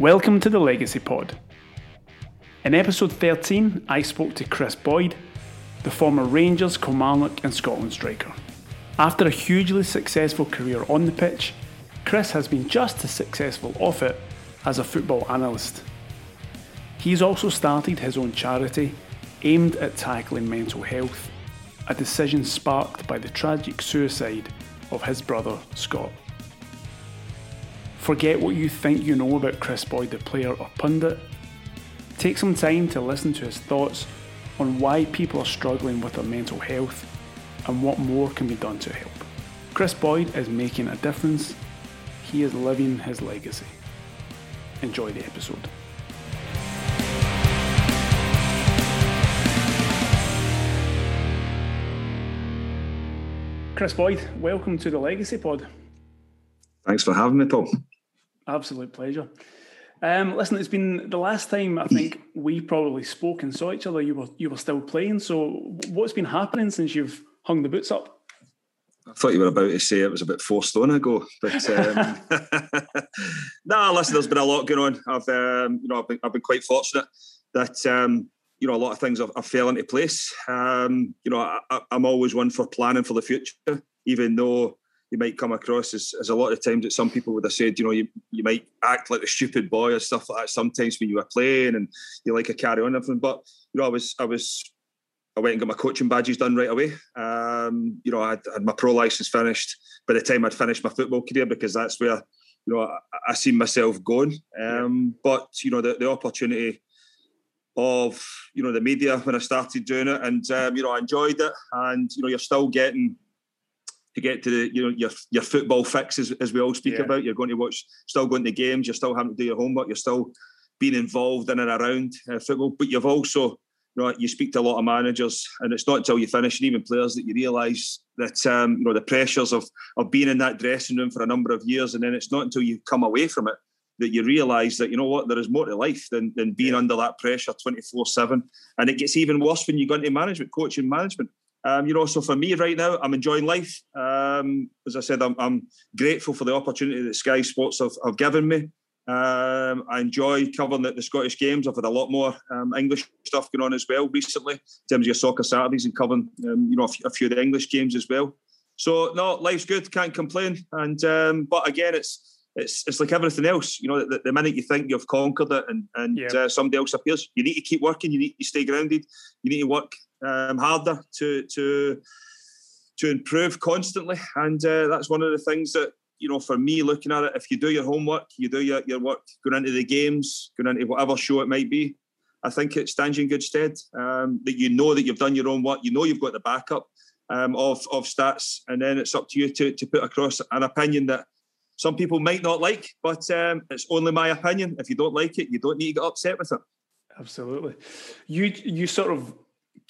Welcome to the Legacy Pod. In episode 13, I spoke to Kris Boyd, the former Rangers, Kilmarnock, and Scotland striker. After a hugely successful career on the pitch, Kris has been just as successful off it as a football analyst. He's also started his own charity aimed at tackling mental health, a decision sparked by the tragic suicide of his brother Scott. Forget what you think you know about Kris Boyd, the player or pundit. Take some time to listen to his thoughts on why people are struggling with their mental health and what more can be done to help. Kris Boyd is making a difference. He is living his legacy. Enjoy the episode. Kris Boyd, welcome to the Legacy Pod. Thanks for having me, Paul. Absolute pleasure. Um, listen, it's been the last time I think we probably spoke and saw each other. You were you were still playing. So, what's been happening since you've hung the boots up? I thought you were about to say it was about four stone ago, but um, nah. Listen, there's been a lot going on. I've um, you know I've been, I've been quite fortunate that um, you know a lot of things have, have fell into place. Um, you know I, am always one for planning for the future, even though you might come across as, as a lot of times that some people would have said, you know, you, you might act like a stupid boy or stuff like that sometimes when you were playing and you like a carry on everything. But you know, I was I was I went and got my coaching badges done right away. Um, you know, I had, had, my pro license finished by the time I'd finished my football career because that's where you know I, I seen myself going. Um, but you know, the, the opportunity of you know the media when I started doing it, and um, you know I enjoyed it, and you know you're still getting to get to the you know your your football fix as, as we all speak yeah. about. You're going to watch, still going to games. You're still having to do your homework. You're still being involved in and around uh, football. But you've also you know you speak to a lot of managers, and it's not until you finish, and even players, that you realise that um, you know the pressures of of being in that dressing room for a number of years, and then it's not until you come away from it that you realise that you know what there is more to life than, than being yeah. under that pressure 24 7 and it gets even worse when you go into management coaching management um, you know, so for me right now, I'm enjoying life. Um, as I said, I'm, I'm, grateful for the opportunity that Sky Sports have, have given me. Um, I enjoy covering the, the, Scottish games. I've had a lot more um, English stuff going on as well recently, in terms of your soccer Saturdays and covering, um, you know, a few, a few, of the English games as well. So no, life's good. Can't complain. And um, but again, it's it's it's like everything else. You know, the, the minute you think you've conquered it and and yeah. uh, somebody else appears, you need to keep working. You need to stay grounded. You need to work um, harder to to to improve constantly, and uh, that's one of the things that you know for me looking at it. If you do your homework, you do your, your work going into the games, going into whatever show it might be. I think it stands you in good stead. Um, that you know that you've done your own work. You know you've got the backup um, of of stats, and then it's up to you to to put across an opinion that some people might not like, but um, it's only my opinion. If you don't like it, you don't need to get upset with it. Absolutely. You you sort of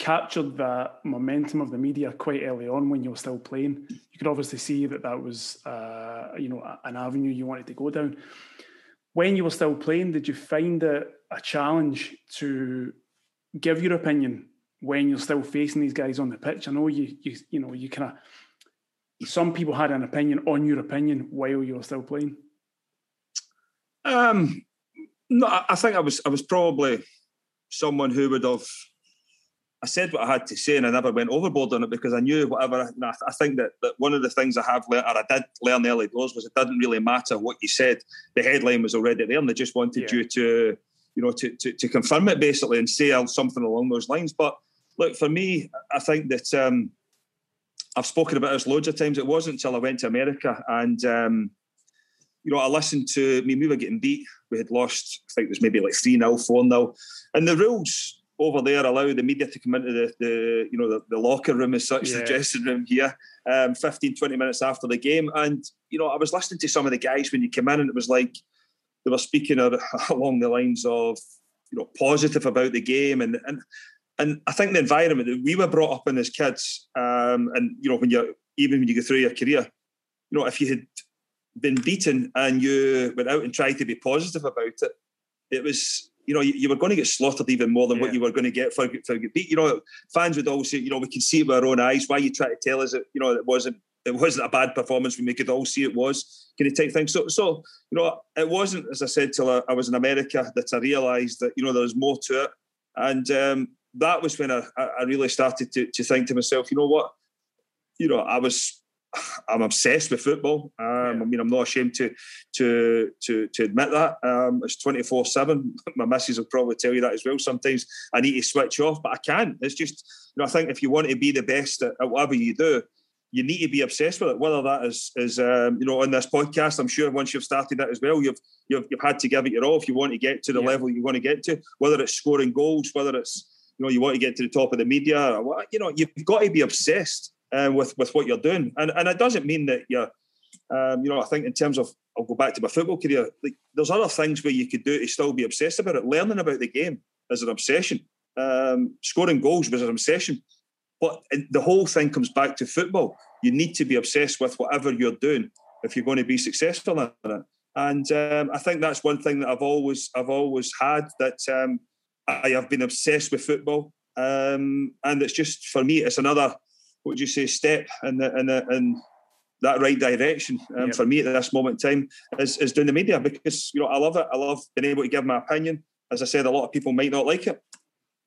captured that momentum of the media quite early on when you were still playing. You could obviously see that that was, uh, you know, an avenue you wanted to go down. When you were still playing, did you find it a challenge to give your opinion when you're still facing these guys on the pitch? I know you, you, you know, you kind of. Some people had an opinion on your opinion while you were still playing. Um, no, I think I was I was probably someone who would have I said what I had to say and I never went overboard on it because I knew whatever. I think that, that one of the things I have learned, or I did learn early doors, was it didn't really matter what you said. The headline was already there and they just wanted yeah. you to, you know, to, to, to, confirm it basically and say something along those lines. But look, for me, I think that um, I've spoken about this loads of times. It wasn't until I went to America and, um, you know, I listened to, I mean, we were getting beat. We had lost, I think it was maybe like 3 0, 4 0. And the rules, over there allow the media to come into the, the you know the, the locker room as such, yeah. the dressing room here, um, 15, 20 minutes after the game. And, you know, I was listening to some of the guys when you came in and it was like they were speaking along the lines of, you know, positive about the game and and and I think the environment that we were brought up in as kids, um, and you know, when you even when you go through your career, you know, if you had been beaten and you went out and tried to be positive about it, it was you know, you, you, were going to get slaughtered even more than yeah. what you were going to get for, for beat. You know, fans would always say, you know, we can see it with our own eyes. Why you try to tell us that, you know, it wasn't it wasn't a bad performance when we could all see it was kind of type thing. So, so you know, it wasn't as I said till I, I was in America that I realised that you know there was more to it, and um, that was when I, I really started to, to think to myself, you know what, you know, I was I'm obsessed with football. Um, yeah. I mean, I'm not ashamed to to to to admit that. Um, it's 24 seven. My missus will probably tell you that as well. Sometimes I need to switch off, but I can't. It's just you know, I think if you want to be the best at, at whatever you do, you need to be obsessed with it. Whether that is is um, you know on this podcast, I'm sure once you've started that as well, you've you've, you've had to give it your all if you want to get to the yeah. level you want to get to. Whether it's scoring goals, whether it's you know you want to get to the top of the media, you know you've got to be obsessed uh, with with what you're doing, and and it doesn't mean that you're. Um, you know, I think in terms of, I'll go back to my football career. Like, there's other things where you could do to still be obsessed about it. Learning about the game is an obsession. Um, scoring goals was an obsession but the whole thing comes back to football. You need to be obsessed with whatever you're doing if you're going to be successful in it. And um, I think that's one thing that I've always I've always had that um, I have been obsessed with football. Um, and it's just for me, it's another what would you say step in the, in, the, in that right direction. Um, yep. For me at this moment in time is, is doing the media because you know I love it. I love being able to give my opinion. As I said, a lot of people might not like it,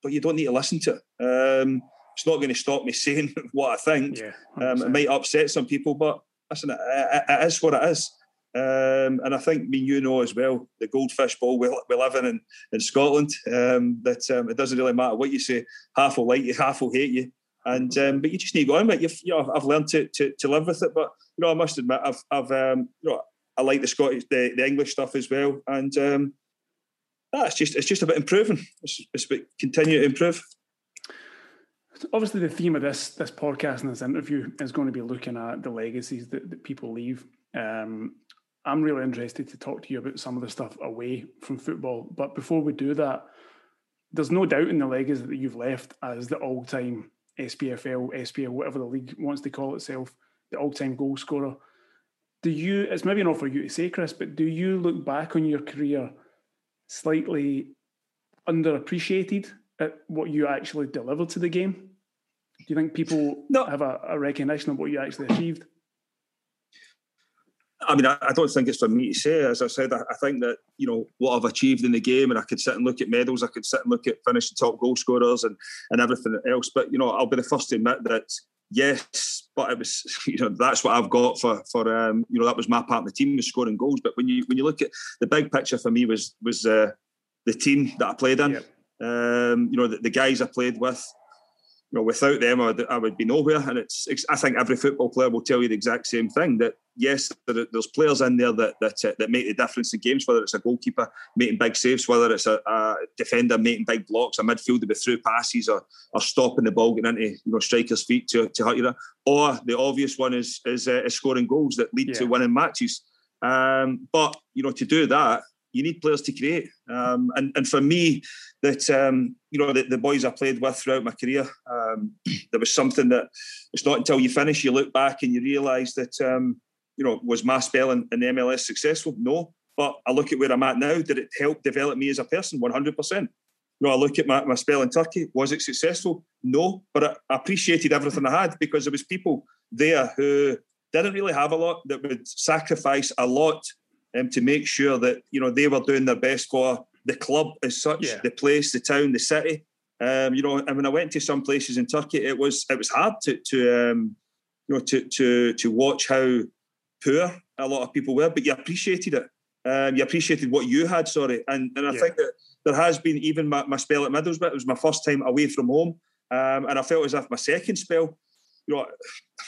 but you don't need to listen to it. Um, it's not going to stop me saying what I think. Yeah, um, it might upset some people, but listen, it, it, it is what it is. Um, and I think me, you know as well, the goldfish bowl we, we live in in, in Scotland, um, that um, it doesn't really matter what you say, half will like you, half will hate you. And um, but you just need to go on it. you know, I've learned to, to, to live with it. But you know, I must admit, I've, I've um, you know, I like the Scottish, the, the English stuff as well. And um, that's just it's just about improving. It's, it's about continue to improve obviously the theme of this this podcast and this interview is going to be looking at the legacies that, that people leave. Um, I'm really interested to talk to you about some of the stuff away from football. But before we do that, there's no doubt in the legacy that you've left as the all-time SPFL, SPL, whatever the league wants to call itself, the all-time goal scorer. Do you? It's maybe not for you to say, Kris, but do you look back on your career slightly underappreciated at what you actually delivered to the game? Do you think people no. have a, a recognition of what you actually achieved? I mean, I, I, don't think it's for me to say. As I said, I, I, think that you know what I've achieved in the game, and I could sit and look at medals. I could sit and look at finishing top goal scorers and and everything else. But you know, I'll be the first to admit that yes, but it was you know that's what I've got for for um, you know that was my part of the team was scoring goals. But when you when you look at the big picture for me was was uh, the team that I played in. Yep. Um, you know, the, the guys I played with know, without them, I would, I would be nowhere. And it's, it's, I think every football player will tell you the exact same thing. That yes, there, there's players in there that that uh, that make the difference in games. Whether it's a goalkeeper making big saves, whether it's a, a defender making big blocks, a midfielder with through passes, or, or stopping the ball getting into you know strikers' feet to, to hurt you. There. Or the obvious one is is, uh, is scoring goals that lead yeah. to winning matches. Um, but you know, to do that, you need players to create. Um, and, and for me, that um, you know the, the, boys I played with throughout my career, um, there was something that it's not until you finish you look back and you realise that um, you know was my spell in, in, MLS successful? No, but I look at where I'm at now. Did it help develop me as a person? One hundred percent. You know, I look at my, my spell in Turkey. Was it successful? No, but I, I appreciated everything I had because there was people there who didn't really have a lot that would sacrifice a lot um, to make sure that you know they were doing their best for the club as such, yeah. the place, the town, the city. Um, you know, and when I went to some places in Turkey, it was it was hard to to um, you know to to to watch how poor a lot of people were, but you appreciated it. Um, you appreciated what you had, sorry, and and I yeah. think that there has been even my, my spell at Middlesbrough. It was my first time away from home, um, and I felt as if my second spell you know,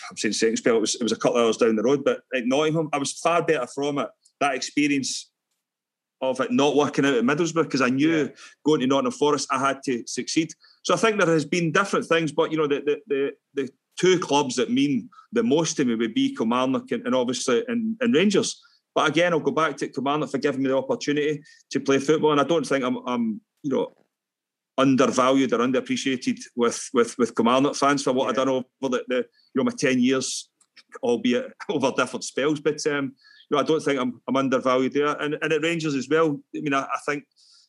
I'm saying second spell, it was, it was a couple of hours down the road, but at Nottingham, I was far better from it that experience of it not working out at Middlesbrough because I knew yeah. going to Nottingham Forest I had to succeed. So I think there has been different things, but you know the the the, the two clubs that mean the most to me would be Kilmarnock and, and obviously and, and, Rangers. But again, I'll go back to Kilmarnock for giving me the opportunity to play football, and I don't think I'm, I'm you know undervalued or underappreciated with with with Kilmarnock fans for what yeah. I've done over the, the you know my ten years, albeit over different spells. But um, you know, I don't think I'm, I'm undervalued there. And, and at Rangers as well, I mean, I, I think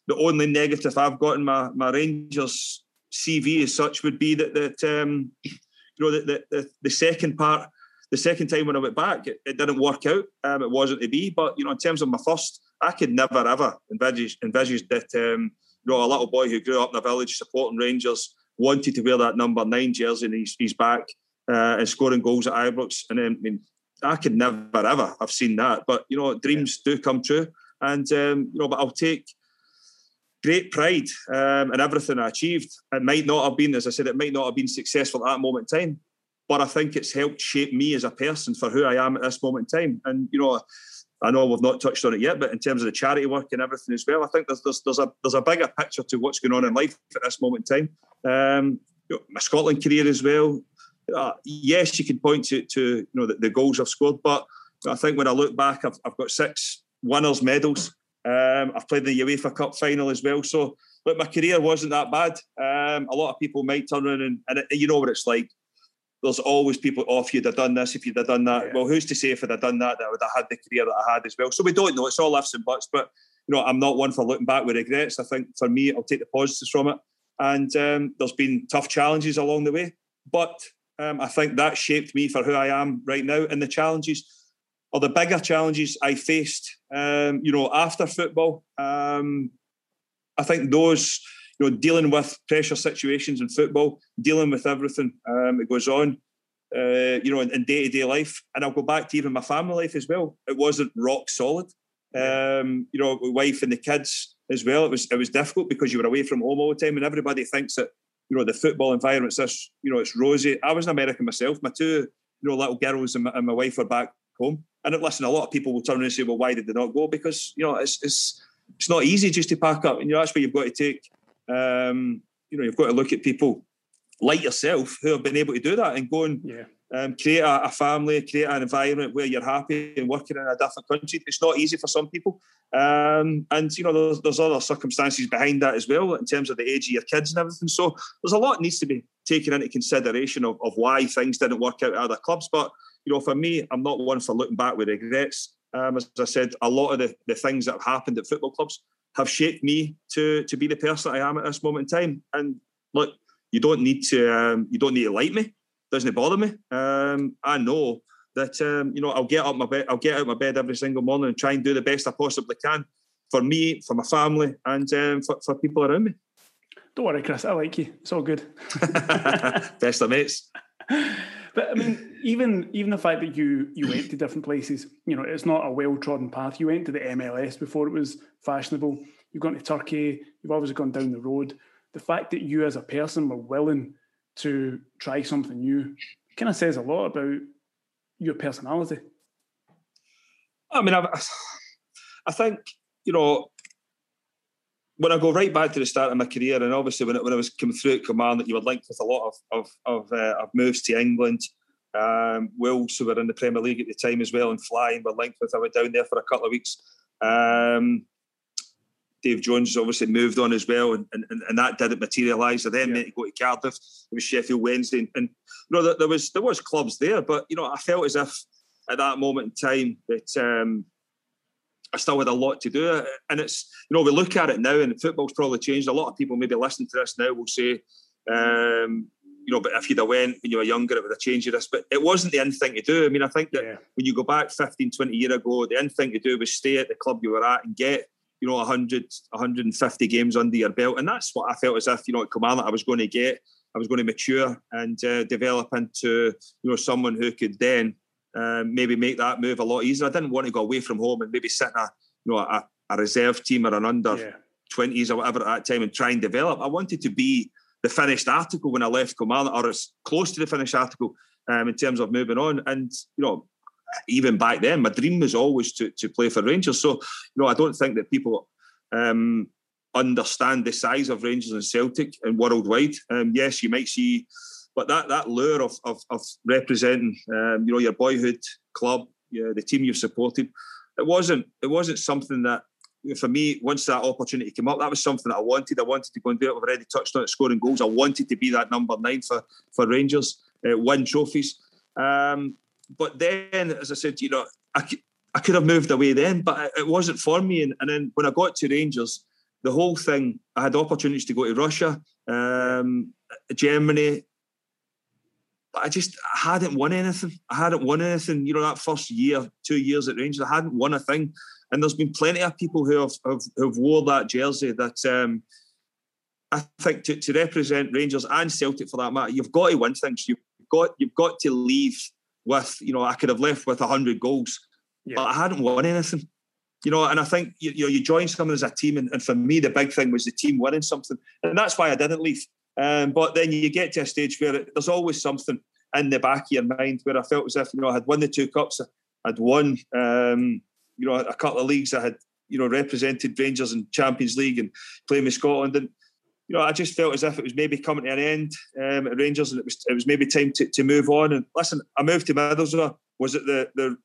the only negative I've got in my, my Rangers CV as such would be that, that um, you know, the, the, the second part, the second time when I went back, it, it didn't work out. Um, it wasn't to be. But you know, in terms of my first, I could never ever envisage envisage that um, you know a little boy who grew up in a village supporting Rangers wanted to wear that number nine jersey and he's, he's back uh, and scoring goals at Ibrox. And then I mean, I could never ever have seen that. But you know, dreams yeah. do come true, and um, you know, but I'll take great pride um, in everything I achieved. It might not have been, as I said, it might not have been successful at that moment in time, but I think it's helped shape me as a person for who I am at this moment in time. And you know, I know we've not touched on it yet, but in terms of the charity work and everything as well, I think there's there's, there's a there's a bigger picture to what's going on in life at this moment in time. Um, you know, my Scotland career as well. Uh, yes, you can point to to you know the, the, goals I've scored, but I think when I look back, I've, I've got six winners' medals. Um, I've played the UEFA Cup final as well. So, but my career wasn't that bad. Um, a lot of people might turn around and, and it, you know what it's like. There's always people, oh, if you'd have done this, if you'd have done that. Yeah. Well, who's to say if I'd have done that, that I would have had the career that I had as well. So we don't know. It's all ifs and buts. But, you know, I'm not one for looking back with regrets. I think for me, I'll take the positives from it. And um, there's been tough challenges along the way. But um, I think that shaped me for who I am right now. And the challenges, or the bigger challenges I faced, um, you know, after football. Um, I think those, you know, dealing with pressure situations in football, dealing with everything um, that goes on, uh, you know, in day to day life, and I'll go back to even my family life as well. It wasn't rock solid. Um, you know, wife and the kids as well. It was it was difficult because you were away from home all the time, and everybody thinks that you know the football environment's this, you know, it's rosy. I was in America myself. My two, you know, little girls and my, and my wife are back home. And listen, a lot of people will turn and say, "Well, why did they not go?" Because you know, it's it's it's not easy just to pack up. And you know, that's where you've got to take. Um, you know, you've got to look at people like yourself who have been able to do that and go and yeah. Um, create a, a, family, create an environment where you're happy and working in a different country. It's not easy for some people, um, and you know, there's, there's other circumstances behind that as well in terms of the age of your kids and everything. So there's a lot needs to be taken into consideration of, of why things didn't work out at other clubs, but you know, for me, I'm not one for looking back with regrets. Um, as I said, a lot of the, the things that have happened at football clubs have shaped me to to be the person I am at this moment in time. And look, you don't need to um, you don't need to like me. Doesn't bother me. Um, I know that um, you know I'll get up my bed. I'll get out of my bed every single morning and try and do the best I possibly can for me, for my family, and um, for, for people around me. Don't worry, Kris. I like you. It's all good. best of mates. But I mean, even even the fact that you you went to different places, you know, it's not a well trodden path. You went to the MLS before it was fashionable. You've gone to Turkey. You've obviously gone down the road. The fact that you, as a person, were willing to try something new, kind of says a lot about your personality. I mean, I, I think you know when I go right back to the start of my career, and obviously when, it, when I was coming through at Command, that you were linked with a lot of of, of, uh, of moves to England. Um, Wolves, who were in the Premier League at the time as well, and flying, were linked with. I went down there for a couple of weeks. Um, Dave Jones has obviously moved on as well, and, and, and that didn't materialise. I then yeah. meant to go to Cardiff. It was Sheffield Wednesday, and, and you know there was there was clubs there, but you know I felt as if at that moment in time that um, I still had a lot to do. And it's, you know, we look at it now and football's probably changed. A lot of people maybe listening to this now will say, um, you know, but if you'd have went when you were younger, it would have changed this. But it wasn't the end thing to do. I mean, I think that yeah. when you go back 15, 20 years ago, the end thing to do was stay at the club you were at and get, you know, 100, 150 games under your belt. And that's what I felt as if, you know, at Kilmarnock I was going to get. I was going to mature and uh, develop into, you know, someone who could then um, maybe make that move a lot easier. I didn't want to go away from home and maybe sit in a you know a, a reserve team or an under twenties or whatever at that time and try and develop. I wanted to be the finished article when I left Kilmarnock, or as close to the finished article um, in terms of moving on. And you know, even back then, my dream was always to to play for Rangers. So you know, I don't think that people. Um, understand the size of Rangers and Celtic and worldwide. Um, yes, you might see but that that lure of of, of representing, um, you know, your boyhood club, yeah, the team you've supported, it wasn't it wasn't something that for me, once that opportunity came up, that was something that I wanted. I wanted to go and do it. I've already touched on it, scoring goals. I wanted to be that number nine for for Rangers, uh, win trophies. Um, but then, as I said, you know, I, I could have moved away then, but it wasn't for me. And, and then when I got to Rangers, the whole thing, I had opportunities to go to Russia, um, Germany, but I just I hadn't won anything. I hadn't won anything. You know, that first year, two years at Rangers, I hadn't won a thing. And there's been plenty of people who have have, have wore that jersey that um, I think to, to represent Rangers and Celtic for that matter, you've got to win things. You've got you've got to leave with, you know, I could have left with hundred goals, yeah. but I hadn't won anything. You know, and I think you, you know you join something as a team, and, and, for me the big thing was the team winning something, and that's why I didn't leave. Um, but then you get to a stage where it, there's always something in the back of your mind where I felt as if you know I had won the two cups, I'd won um, you know a couple of leagues, I had you know represented Rangers in Champions League and playing with Scotland, and you know I just felt as if it was maybe coming to an end um, at Rangers, and it was it was maybe time to, to move on. And listen, I moved to Middlesbrough. Was it the the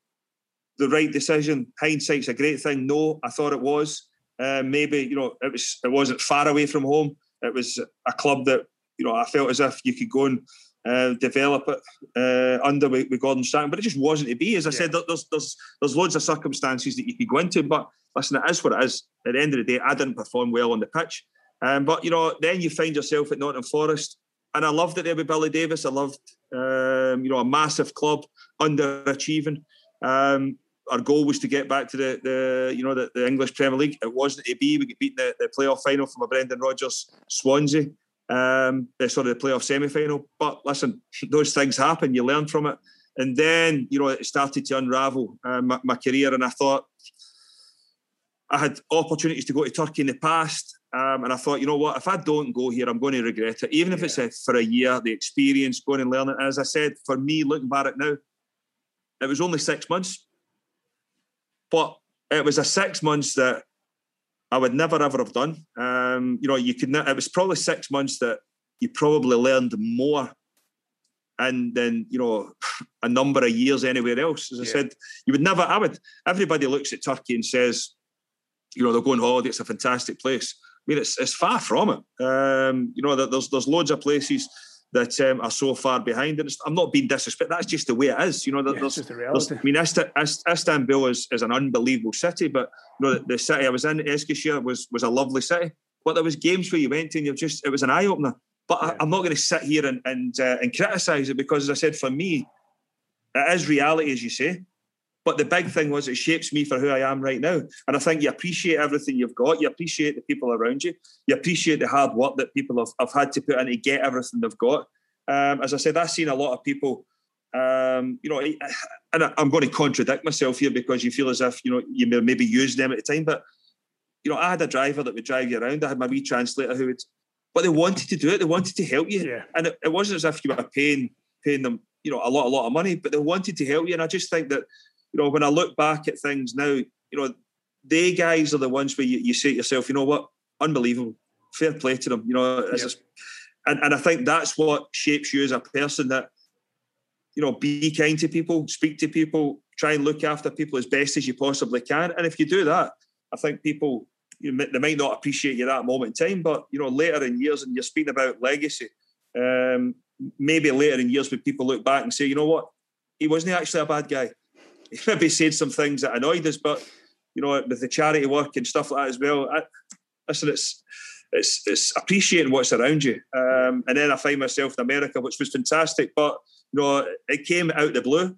the right decision? Hindsight's a great thing. No, I thought it was. Um, maybe you know it was it wasn't far away from home. It was a club that you know I felt as if you could go and uh, develop it uh, under with, with, Gordon Strachan, but it just wasn't to be. As I yeah. said, there's there's there's loads of circumstances that you could go into, but listen, it is what it is. At the end of the day, I didn't perform well on the pitch, um, but you know, then you find yourself at Nottingham Forest, and I loved it there with Billy Davies. I loved um, you know a massive club underachieving. Um, our goal was to get back to the, the you know the, the English Premier League. It wasn't to be. We beat the, the playoff final from a Brendan Rodgers Swansea. Um, sort of the playoff semi final. But listen, those things happen. You learn from it, and then you know it started to unravel uh, my, my, career. And I thought I had opportunities to go to Turkey in the past, um, and I thought, you know what, if I don't go here, I'm going to regret it. Even if yeah. it's a, for a year, the experience, going and learning. As I said, for me, looking back at it now, it was only six months but it was a six months that I would never ever have done. Um, you know, you could. It was probably six months that you probably learned more, and then you know, a number of years anywhere else. As I said, you would never. I would. Everybody looks at Turkey and says, you know, they're going holiday. It's a fantastic place. I mean, it's it's far from it. Um, you know, there's there's loads of places that um, are so far behind. And I'm not being disrespectful. That's just the way it is. You know, yeah, there's, there's, I mean, Istanbul is, is an unbelievable city, but you know, the, the city I was in, Eskişehir, was was a lovely city. But there was games where you went to and you just it was an eye opener. But yeah. I, am not going to sit here and and, uh, and criticise it because, as I said, for me, it is reality, as you say. But the big thing was it shapes me for who I am right now. And I think you appreciate everything you've got. You appreciate the people around you. You appreciate the hard work that people have, have had to put in to get everything they've got. Um, as I said, I've seen a lot of people, um, you know, and I'm going to contradict myself here because you feel as if, you know, you may, maybe used them at the time. But, you know, I had a driver that would drive you around. I had my wee translator who would, but they wanted to do it. They wanted to help you. Yeah. And it, it wasn't as if you were paying, paying them, you know, a lot, a lot of money, but they wanted to help you. And I just think that, you know, when I look back at things now, you know, they guys are the ones where you, you say to yourself, you know what, unbelievable, fair play to them. You know, yep. just, and, and I think that's what shapes you as a person that, you know, be kind to people, speak to people, try and look after people as best as you possibly can. And if you do that, I think people, you know, they might not appreciate you that moment in time, but, you know, later in years, and you're speaking about legacy, um, maybe later in years when people look back and say, you know what, he wasn't actually a bad guy he maybe said some things that annoyed us, but you know, with the charity work and stuff like that as well. I, listen, it's it's it's appreciating what's around you. Um, and then I find myself in America, which was fantastic, but you know, it came out the blue.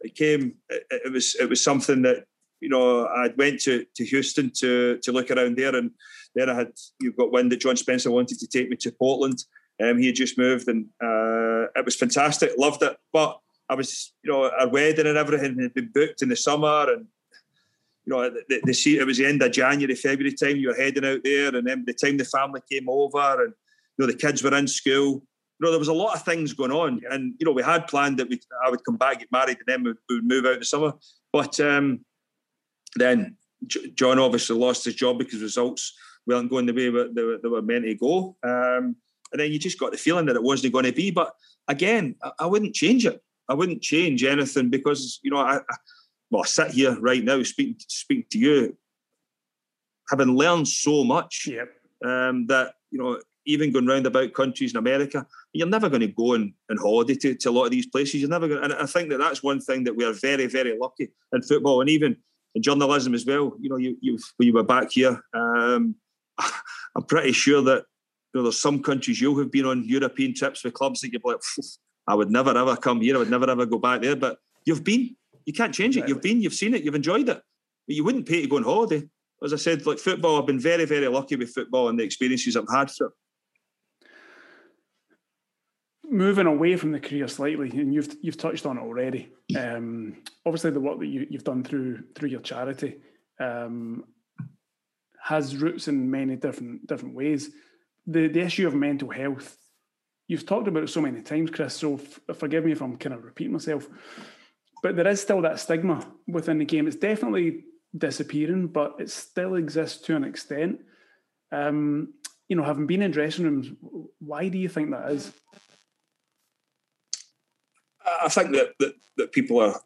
It came. It, it was it was something that you know I went to to Houston to to look around there, and then I had you've got wind that John Spencer wanted to take me to Portland. Um, he had just moved, and uh, it was fantastic. Loved it, but I was, you know, our wedding and everything had been booked in the summer, and you know, the, the, it was the end of January, February time. You were heading out there, and then the time the family came over, and you know, the kids were in school. You know, there was a lot of things going on, and you know, we had planned that we I would come back, get married, and then we would move out in the summer. But um, then John obviously lost his job because results weren't going the way they were, they were meant to go. Um, and then you just got the feeling that it wasn't going to be. But again, I, I wouldn't change it. I wouldn't change anything because you know I, I well I sit here right now speaking speaking to you, having learned so much yep. um, that you know even going round about countries in America, you're never going to go and, and holiday to, to a lot of these places. You're never going, and I think that that's one thing that we are very very lucky in football and even in journalism as well. You know, you you when you were back here, um, I'm pretty sure that you know there's some countries you have been on European trips with clubs that you're like I would never ever come here. I would never ever go back there. But you've been. You can't change it. You've been. You've seen it. You've enjoyed it. But you wouldn't pay to go on holiday. As I said, like football, I've been very, very lucky with football and the experiences I've had through. Moving away from the career slightly, and you've you've touched on it already. Um, obviously, the work that you, you've done through through your charity um, has roots in many different different ways. The the issue of mental health, you've talked about it so many times, Kris. So f- forgive me if I'm kind of repeating myself, but there is still that stigma within the game. It's definitely disappearing, but it still exists to an extent. Um, you know, having been in dressing rooms, why do you think that is? I think that, that that people are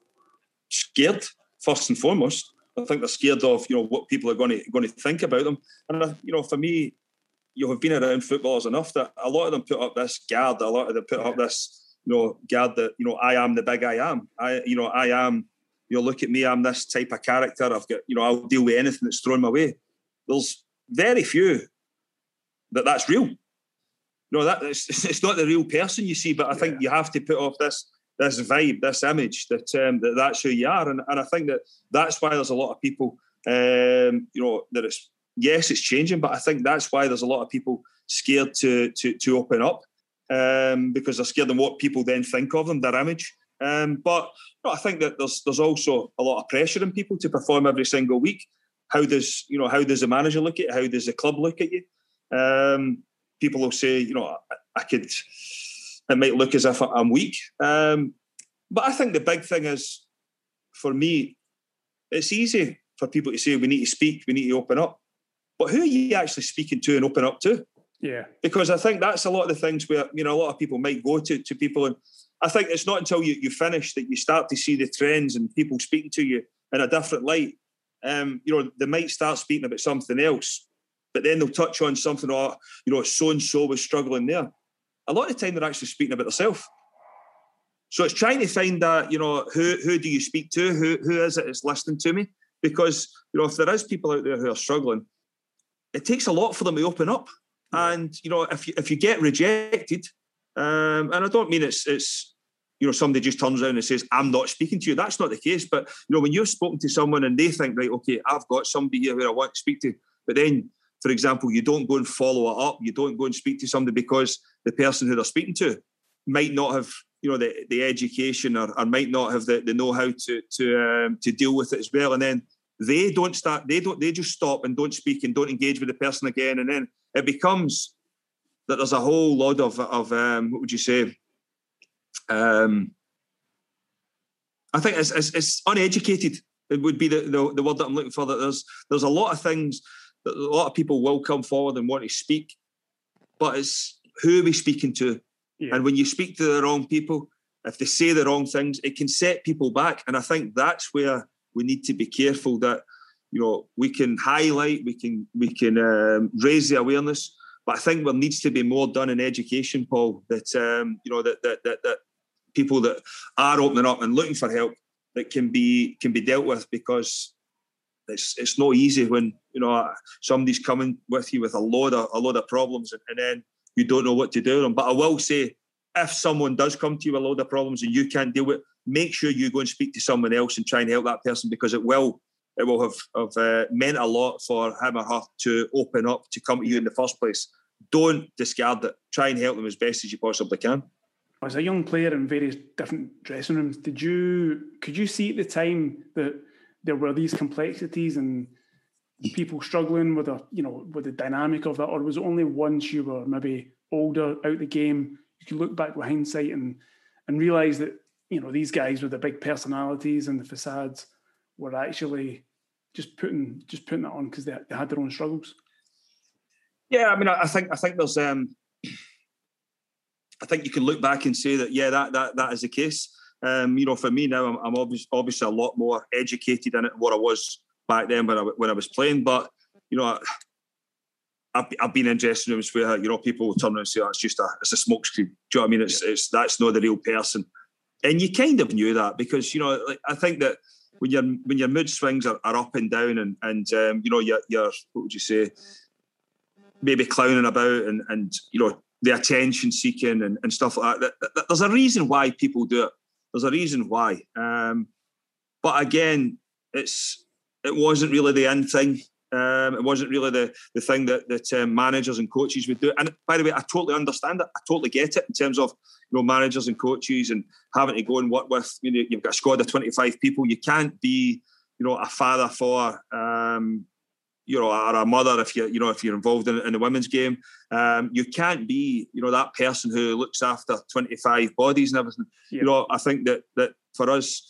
scared first and foremost. I think they're scared of you know what people are going to going to think about them. And you know, for me, you have been around footballers enough that a lot of them put up this guard. A lot of them put up this you know guard that you know I am the big I am. I you know I am. You know, look at me. I'm this type of character. I've got you know I'll deal with anything that's thrown my way. There's very few that that's real. No, that it's, it's not the real person you see, but I think you have to put off this this vibe, this image that um, that that's who you are, and, and I think that that's why there's a lot of people, um, you know, that it's yes, it's changing, but I think that's why there's a lot of people scared to to to open up um, because they're scared of what people then think of them, their image. Um, but you know, I think that there's there's also a lot of pressure in people to perform every single week. How does you know how does the manager look at it? How does the club look at you? Um, people will say, you know, I, I could it might look as if I'm weak. Um, but I think the big thing is, for me, it's easy for people to say we need to speak, we need to open up. But who are you actually speaking to and open up to? Yeah. Because I think that's a lot of the things where, you know, a lot of people might go to to people and I think it's not until you, you finish that you start to see the trends and people speaking to you in a different light. Um, you know, they might start speaking about something else, but then they'll touch on something or, you know, so and so was struggling there a lot of the time they're actually speaking about themselves. So it's trying to find that, you know, who who do you speak to? Who who is it that's listening to me? Because, you know, if there is people out there who are struggling, it takes a lot for them to open up. And, you know, if you if you get rejected, um, and I don't mean it's it's you know, somebody just turns around and says, I'm not speaking to you. That's not the case. But, you know, when you've spoken to someone and they think, right, okay, I've got somebody here who I want to speak to, but then for example, you don't go and follow it up. You don't go and speak to somebody because the person who they're speaking to might not have, you know, the, the education or, or might not have the, the know-how to to um, to deal with it as well. And then they don't start. They don't. They just stop and don't speak and don't engage with the person again. And then it becomes that there's a whole lot of of um, what would you say? Um, I think it's, it's, it's uneducated. It would be the, the, the word that I'm looking for. That there's there's a lot of things that a lot of people will come forward and want to speak, but it's who are we speaking to? Yeah. And when you speak to the wrong people, if they say the wrong things, it can set people back. And I think that's where we need to be careful that you know we can highlight, we can we can um, raise the awareness, but I think there needs to be more done in education, Paul. That um, you know that, that that that people that are opening up and looking for help that can be can be dealt with because it's it's not easy when you know somebody's coming with you with a load of a load of problems and, and then you don't know what to do with them. But I will say, if someone does come to you with a load of problems and you can't deal with, it, make sure you go and speak to someone else and try and help that person because it will it will have, have uh, meant a lot for him or her to open up to come to you in the first place. Don't discard it. Try and help them as best as you possibly can. As a young player in various different dressing rooms, did you could you see at the time that there were these complexities and people struggling with a you know with the dynamic of that, or was it only once you were maybe older out the game you could look back with hindsight and and realize that you know these guys with the big personalities and the facades were actually just putting just putting that on because they, they had their own struggles. Yeah, I mean, I think I think there's um, I think you can look back and say that yeah, that that that is the case. Um, you know, for me now, I'm, I'm obviously, obviously a lot more educated in it than what I was back then when I when I was playing. But you know, I've, I've been in dressing rooms where you know people will turn around and say, oh, "It's just a it's a smokescreen." Do you know what I mean? It's yeah. it's that's not the real person, and you kind of knew that because you know like, I think that when your when your mood swings are, are up and down, and and um, you know you're, you're what would you say maybe clowning about and and you know the attention seeking and, and stuff like that. There's a reason why people do it. There's a reason why. Um, but again, it's it wasn't really the end thing. Um, it wasn't really the, the thing that that um, managers and coaches would do. And by the way, I totally understand it. I totally get it in terms of you know managers and coaches and having to go and work with. You know, you've got a squad of twenty five people. You can't be you know a father for um, you know, or a mother if you you know if you're involved in, in the women's game. Um, you can't be you know that person who looks after 25 bodies and everything. Yeah. You know, I think that that for us,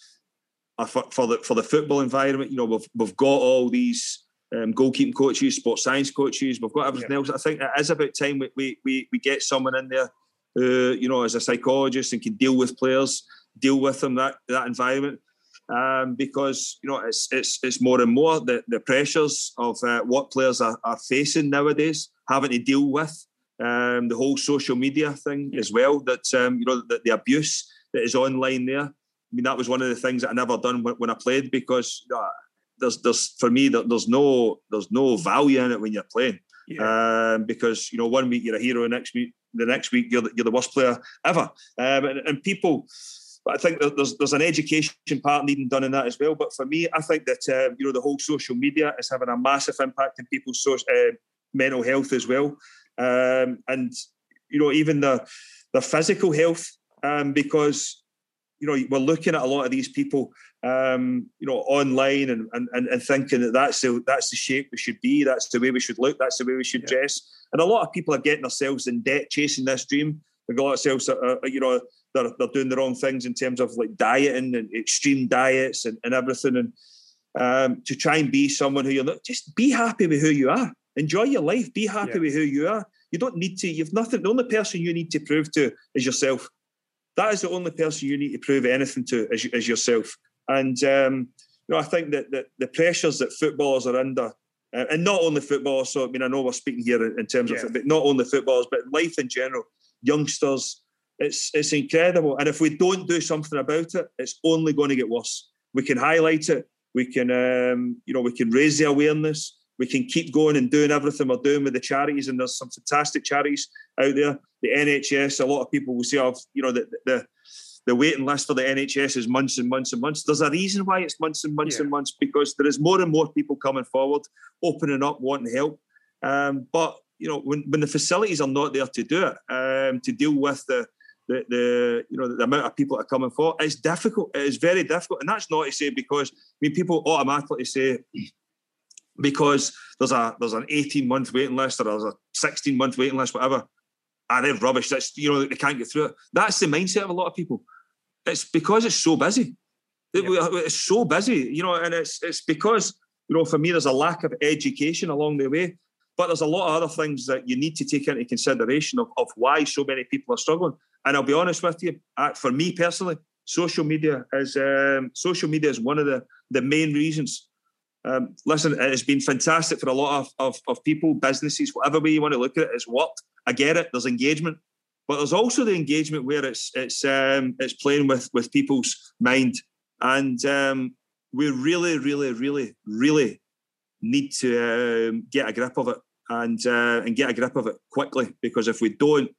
uh, for, for the for the football environment, you know, we've we've got all these. Um, goalkeeping coaches, sports science coaches, we've got everything yeah. else. I think it is about time we, we, we, we get someone in there who, you know, as a psychologist and can deal with players, deal with them, that, that environment um, because you know it's it's it's more and more the, the pressures of uh, what players are, are facing nowadays, having to deal with um, the whole social media thing as well. That um, you know the, the, abuse that is online there. I mean that was one of the things that I never done when, when I played because uh, there's there's for me there's no there's no value in it when you're playing. Yeah. Um, because you know one week you're a hero, next week the next week you're the, you're the worst player ever, um, and, and people but I think there's there's an education part needing done in that as well. But for me, I think that uh, you know the whole social media is having a massive impact in people's social, uh, mental health as well, um, and you know even the the physical health um, because you know we're looking at a lot of these people um, you know online and, and and thinking that that's the that's the shape we should be that's the way we should look that's the way we should yeah. dress and a lot of people are getting themselves in debt chasing this dream they got themselves uh, you know they're, they're doing the wrong things in terms of like dieting and extreme diets and, and everything. And um, to try and be someone who you're not, just be happy with who you are. Enjoy your life. Be happy yeah. with who you are. You don't need to, you've nothing, the only person you need to prove to is yourself. That is the only person you need to prove anything to is, is yourself. And, um, you know, I think that, that the pressures that footballers are under, uh, and not only footballers, so I mean, I know we're speaking here in, in terms yeah. of, but not only footballers, but life in general, youngsters, it's it's incredible. And if we don't do something about it, it's only going to get worse. We can highlight it. We can, um, you know, we can raise the awareness. We can keep going and doing everything we're doing with the charities. And there's some fantastic charities out there. The NHS. A lot of people will say, "Of you know, the the the waiting list for the NHS is months and months and months." There's a reason why it's months and months yeah. and months because there is more and more people coming forward, opening up, wanting help. Um, but you know, when, when the facilities are not there to do it, um, to deal with the the, the you know the amount of people that are coming forward, it's difficult it is very difficult and that's not to say because I mean people automatically say because there's a there's an 18 month waiting list or there's a 16 month waiting list whatever and they're rubbish that's you know they can't get through it that's the mindset of a lot of people it's because it's so busy it's so busy you know and it's it's because you know for me there's a lack of education along the way but there's a lot of other things that you need to take into consideration of, of why so many people are struggling and I'll be honest with you, for me personally, social media is um, social media is one of the the main reasons. Um, listen, it has been fantastic for a lot of, of, of people, businesses, whatever way you want to look at it, it's worked. I get it. There's engagement, but there's also the engagement where it's it's um, it's playing with with people's mind, and um, we really, really, really, really need to um, get a grip of it and uh, and get a grip of it quickly because if we don't,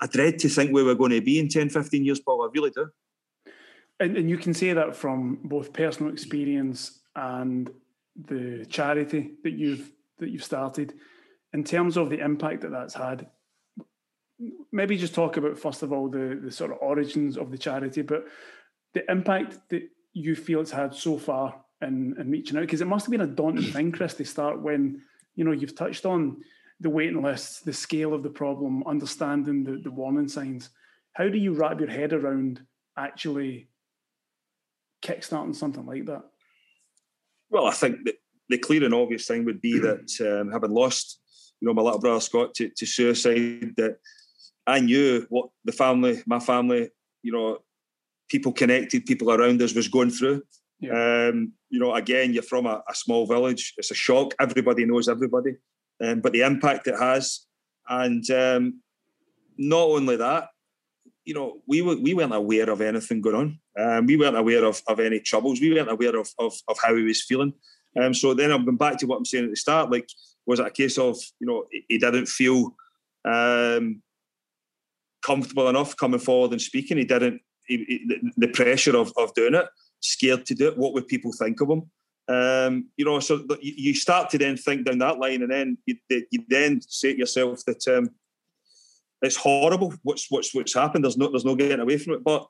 I dread to think where we're going to be in 10, 15 years, Paul. I really do. And, and you can say that from both personal experience and the charity that you've that you've started. In terms of the impact that that's had, maybe just talk about first of all the the sort of origins of the charity, but the impact that you feel it's had so far in, in reaching out because it must have been a daunting thing, Kris, to start when you know you've touched on the waiting lists, the scale of the problem, understanding the, the warning signs. How do you wrap your head around actually kickstarting something like that? Well, I think that the clear and obvious thing would be that um, having lost, you know, my little brother Scott to, to suicide, that I knew what the family, my family, you know, people connected, people around us was going through. Yeah. Um, you know, again, you're from a, a, small village. It's a shock. Everybody knows everybody um, but the impact it has. And um, not only that, you know, we were, we weren't aware of anything going on. Um, we weren't aware of, of any troubles. We weren't aware of, of, of how he was feeling. Um, so then I've been back to what I'm saying at the start. Like, was it a case of, you know, he didn't feel um, comfortable enough coming forward and speaking. He didn't. He, he, the pressure of, of doing it, scared to do it. What would people think of him? Um, you know, so you start to then think down that line, and then you, you then say to yourself that um, it's horrible. What's what's what's happened? There's no there's no getting away from it. But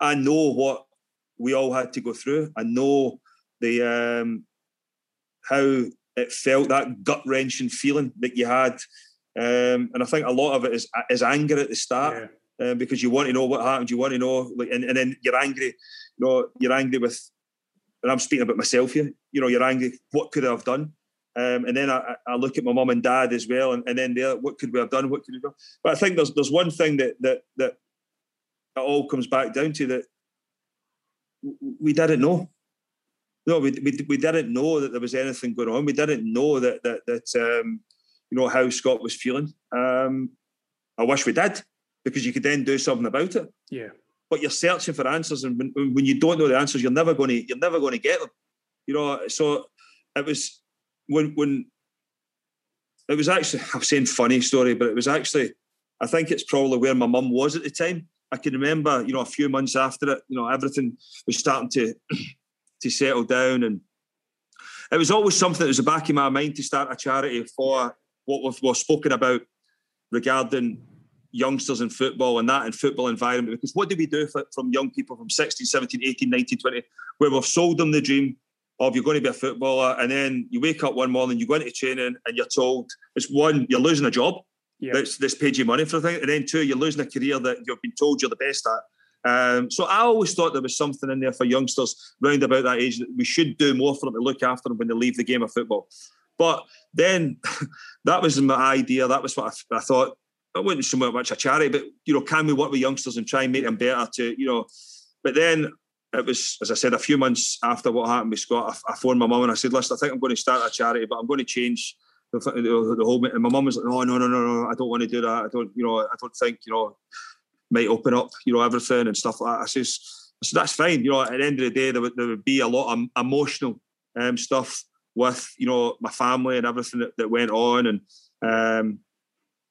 I know what we all had to go through. I know the um, how it felt that gut wrenching feeling that you had, um, and I think a lot of it is is anger at the start yeah. um, because you want to know what happened. You want to know, like, and, and then you're angry. You know, you're angry with, and I'm speaking about myself here. You know, you're angry. What could I have done? Um, and then I, I, look at my mum and dad as well, and, and then there, what could we have done? What could we do? But I think there's there's one thing that that that it all comes back down to that we didn't know. No, we, we, we didn't know that there was anything going on. We didn't know that that that um, you know how Scott was feeling. Um, I wish we did because you could then do something about it. Yeah. But you're searching for answers, and when, when you don't know the answers, you're never going to you're never going to get them. You know, so it was when when it was actually I'm saying funny story, but it was actually I think it's probably where my mum was at the time. I can remember, you know, a few months after it, you know, everything was starting to to settle down, and it was always something that was the back of my mind to start a charity for what we've, we've spoken about regarding youngsters in football and that in football environment. Because what do we do for, from young people from 16, 17, 18, 19, 20, where we've sold them the dream of you're going to be a footballer, and then you wake up one morning, you go into training, and you're told it's one, you're losing a job yeah. that's, that's paid you money for a thing. And then two, you're losing a career that you've been told you're the best at. Um, so I always thought there was something in there for youngsters round about that age that we should do more for them to look after them when they leave the game of football. But then that was my idea. That was what I, I thought. I wasn't so much a charity, but you know, can we work with youngsters and try and make them better? To you know, but then it was, as I said, a few months after what happened with Scott, I, I phoned my mum and I said, "Listen, I think I'm going to start a charity, but I'm going to change the, the, the whole and my mum was like, "Oh no, no, no, no! I don't want to do that. I don't, you know, I don't think, you know, might open up, you know, everything and stuff like that." I says, "So that's fine. You know, at the end of the day, there would, there would be a lot of emotional um, stuff with, you know, my family and everything that, that went on, and um,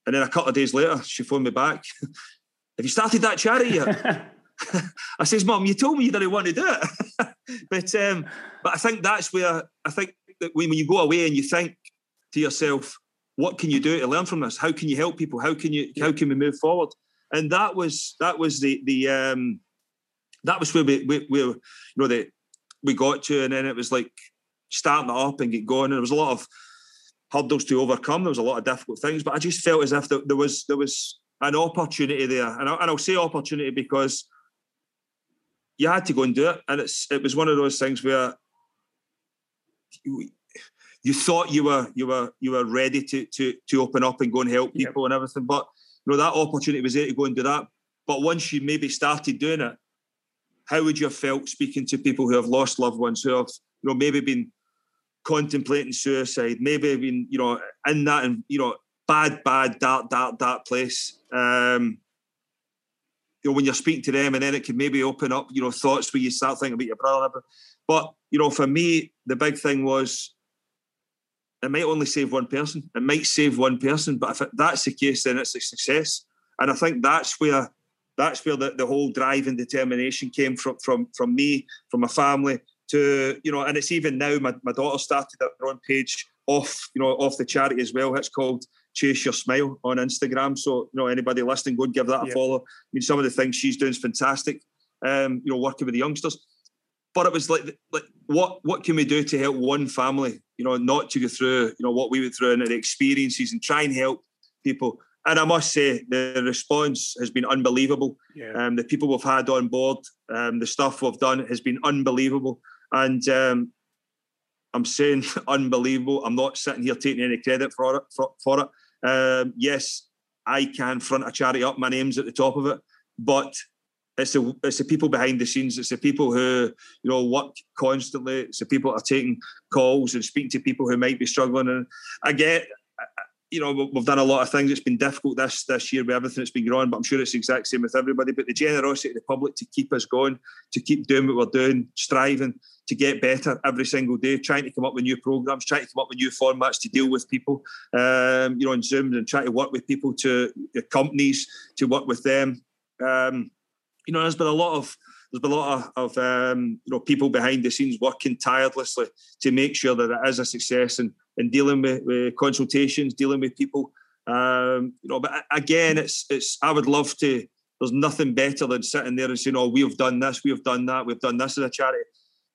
and then a couple of days later, she phoned me back. Have you started that charity yet? I says, Mum, you told me you didn't want to do it. but um, but I think that's where I think that when you go away and you think to yourself, what can you do to learn from this? How can you help people? How can you how can we move forward? And that was that was the the um, that was where we, we, we you know the we got to, and then it was like starting it up and get going. And there was a lot of hurdles to overcome. There was a lot of difficult things, but I just felt as if there was there was an opportunity there, and, I, will say opportunity because you had to go and do it, and it's it was one of those things where you thought you were you were you were ready to to to open up and go and help people and everything. But you know that opportunity was there to go and do that. But once you maybe started doing it, how would you have felt speaking to people who have lost loved ones who have you know maybe been contemplating suicide, maybe been you know in that and you know bad, bad, dark, dark, dark place. Um, you know, when you're speaking to them, and then it can maybe open up, you know, thoughts where you start thinking about your brother. But you know, for me, the big thing was it might only save one person. It might save one person, but if that's the case, then it's a success. And I think that's where that's where the, the whole drive and determination came from from from me, from my family to you know, and it's even now my, my daughter started her own page off, you know, off the charity as well. It's called Chase Your Smile on Instagram. So, you know, anybody listening, go and give that a follow. I mean, some of the things she's doing is fantastic. Um, you know, working with the youngsters. But it was like, like what what can we do to help one family? You know, not to go through you know what we went through and the experiences, and try and help people. And I must say, the response has been unbelievable. Yeah. Um, the people we've had on board, um, the stuff we've done has been unbelievable. And um, I'm saying unbelievable. I'm not sitting here taking any credit for it. For, for it. Um, yes, I can front a charity up. My name's at the top of it, but it's the it's the people behind the scenes. It's the people who you know work constantly. It's the people that are taking calls and speaking to people who might be struggling. And I get you know, we've done a lot of things. It's been difficult this this year with everything that's been going on, but I'm sure it's the exact same with everybody. But the generosity of the public to keep us going, to keep doing what we're doing, striving to get better every single day, trying to come up with new programs, trying to come up with new formats to deal with people, um, you know, on Zoom and try to work with people to companies to work with them. Um, you know, there's been a lot of there's been a lot of, of um, you know people behind the scenes working tirelessly to make sure that it is a success and and dealing with, with consultations, dealing with people. Um, you know, but again, it's it's. I would love to. There's nothing better than sitting there and saying, "Oh, we've done this, we've done that, we've done this as a charity."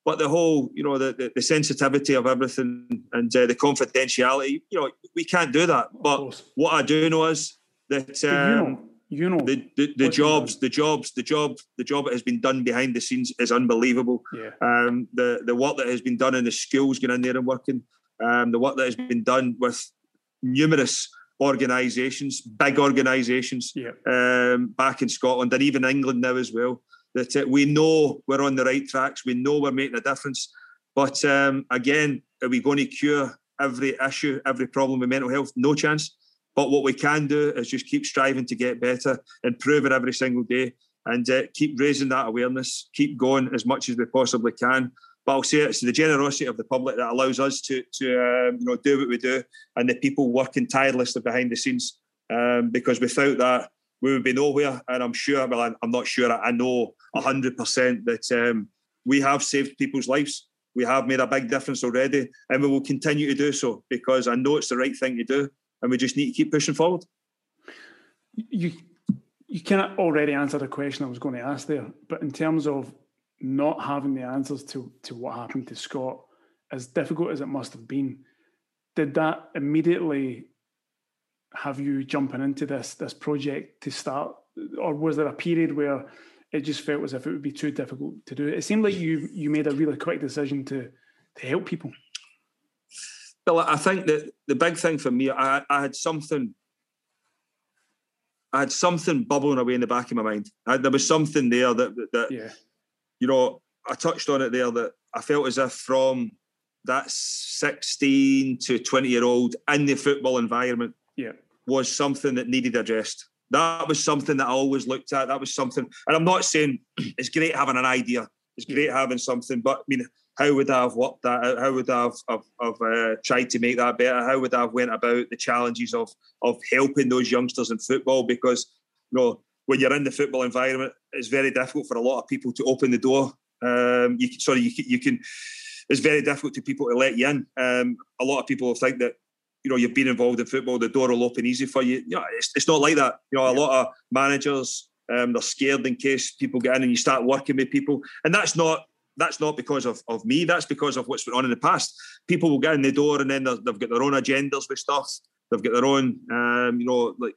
But the whole, you know, the, the, the sensitivity of everything and uh, the confidentiality, you know, we can't do that. But what I do know is that um, you know, the, the, the jobs, the jobs, the job, the job that has been done behind the scenes is unbelievable. Yeah. Um, the the work that has been done in the schools, going in there and working, um, the work that has been done with numerous organisations, big organisations, yeah. um, back in Scotland and even England now as well. That uh, we know we're on the right tracks. We know we're making a difference. But um, again, are we going to cure every issue, every problem with mental health? No chance. But what we can do is just keep striving to get better, improve it every single day, and uh, keep raising that awareness, keep going as much as we possibly can. But I'll say it's the generosity of the public that allows us to, to um, you know, do what we do, and the people working tirelessly behind the scenes. Um, because without that, we would be nowhere. And I'm sure, well, I'm not sure, I know 100% that um, we have saved people's lives. We have made a big difference already, and we will continue to do so because I know it's the right thing to do, and we just need to keep pushing forward. You you kind of already answered a question I was going to ask there, but in terms of not having the answers to to what happened to Scott, as difficult as it must have been, did that immediately have you jumping into this this project to start, or was there a period where it just felt as if it would be too difficult to do? It seemed like you you made a really quick decision to to help people. Well, I think that the big thing for me, I, I had something I had something bubbling away in the back of my mind. I, there was something there that that yeah you know, I touched on it there that I felt as if from that 16 to 20 year old in the football environment yeah. was something that needed addressed. That was something that I always looked at. That was something, and I'm not saying it's great having an idea, it's great having something, but I mean, how would I have worked that out? How would I have, have, have uh, tried to make that better? How would I have went about the challenges of of helping those youngsters in football? Because you know, when you're in the football environment, it's very difficult for a lot of people to open the door. Um, you sorry, you, you can. It's very difficult to people to let you in. Um, a lot of people think that you know you've been involved in football, the door will open easy for you. You know, it's, it's not like that. You know, a lot of managers um, they're scared in case people get in and you start working with people, and that's not that's not because of, of me. That's because of what's been on in the past. People will get in the door and then they've got their own agendas with stuff. They've got their own, um, you know, like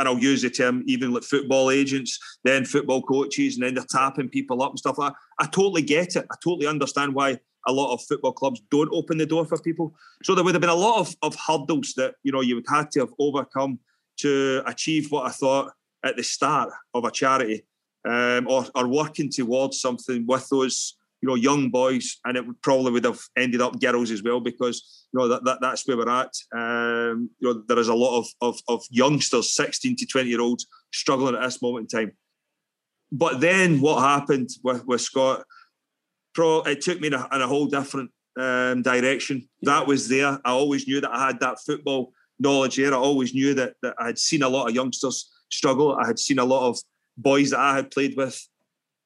and I'll use the term even like football agents, then football coaches, and then they're tapping people up and stuff like that. I totally get it. I totally understand why a lot of football clubs don't open the door for people. So there would have been a lot of, of hurdles that you know you would have had to have overcome to achieve what I thought at the start of a charity, um, or, or working towards something with those you know young boys, and it would probably would have ended up girls as well because you know that, that that's where we're at. Um, you know, there is a lot of, of, of youngsters, 16 to 20 year olds, struggling at this moment in time. But then what happened with, with Scott? Pro, it took me in a, in a whole different um, direction. That was there. I always knew that I had that football knowledge there. I always knew that, that I had seen a lot of youngsters struggle. I had seen a lot of boys that I had played with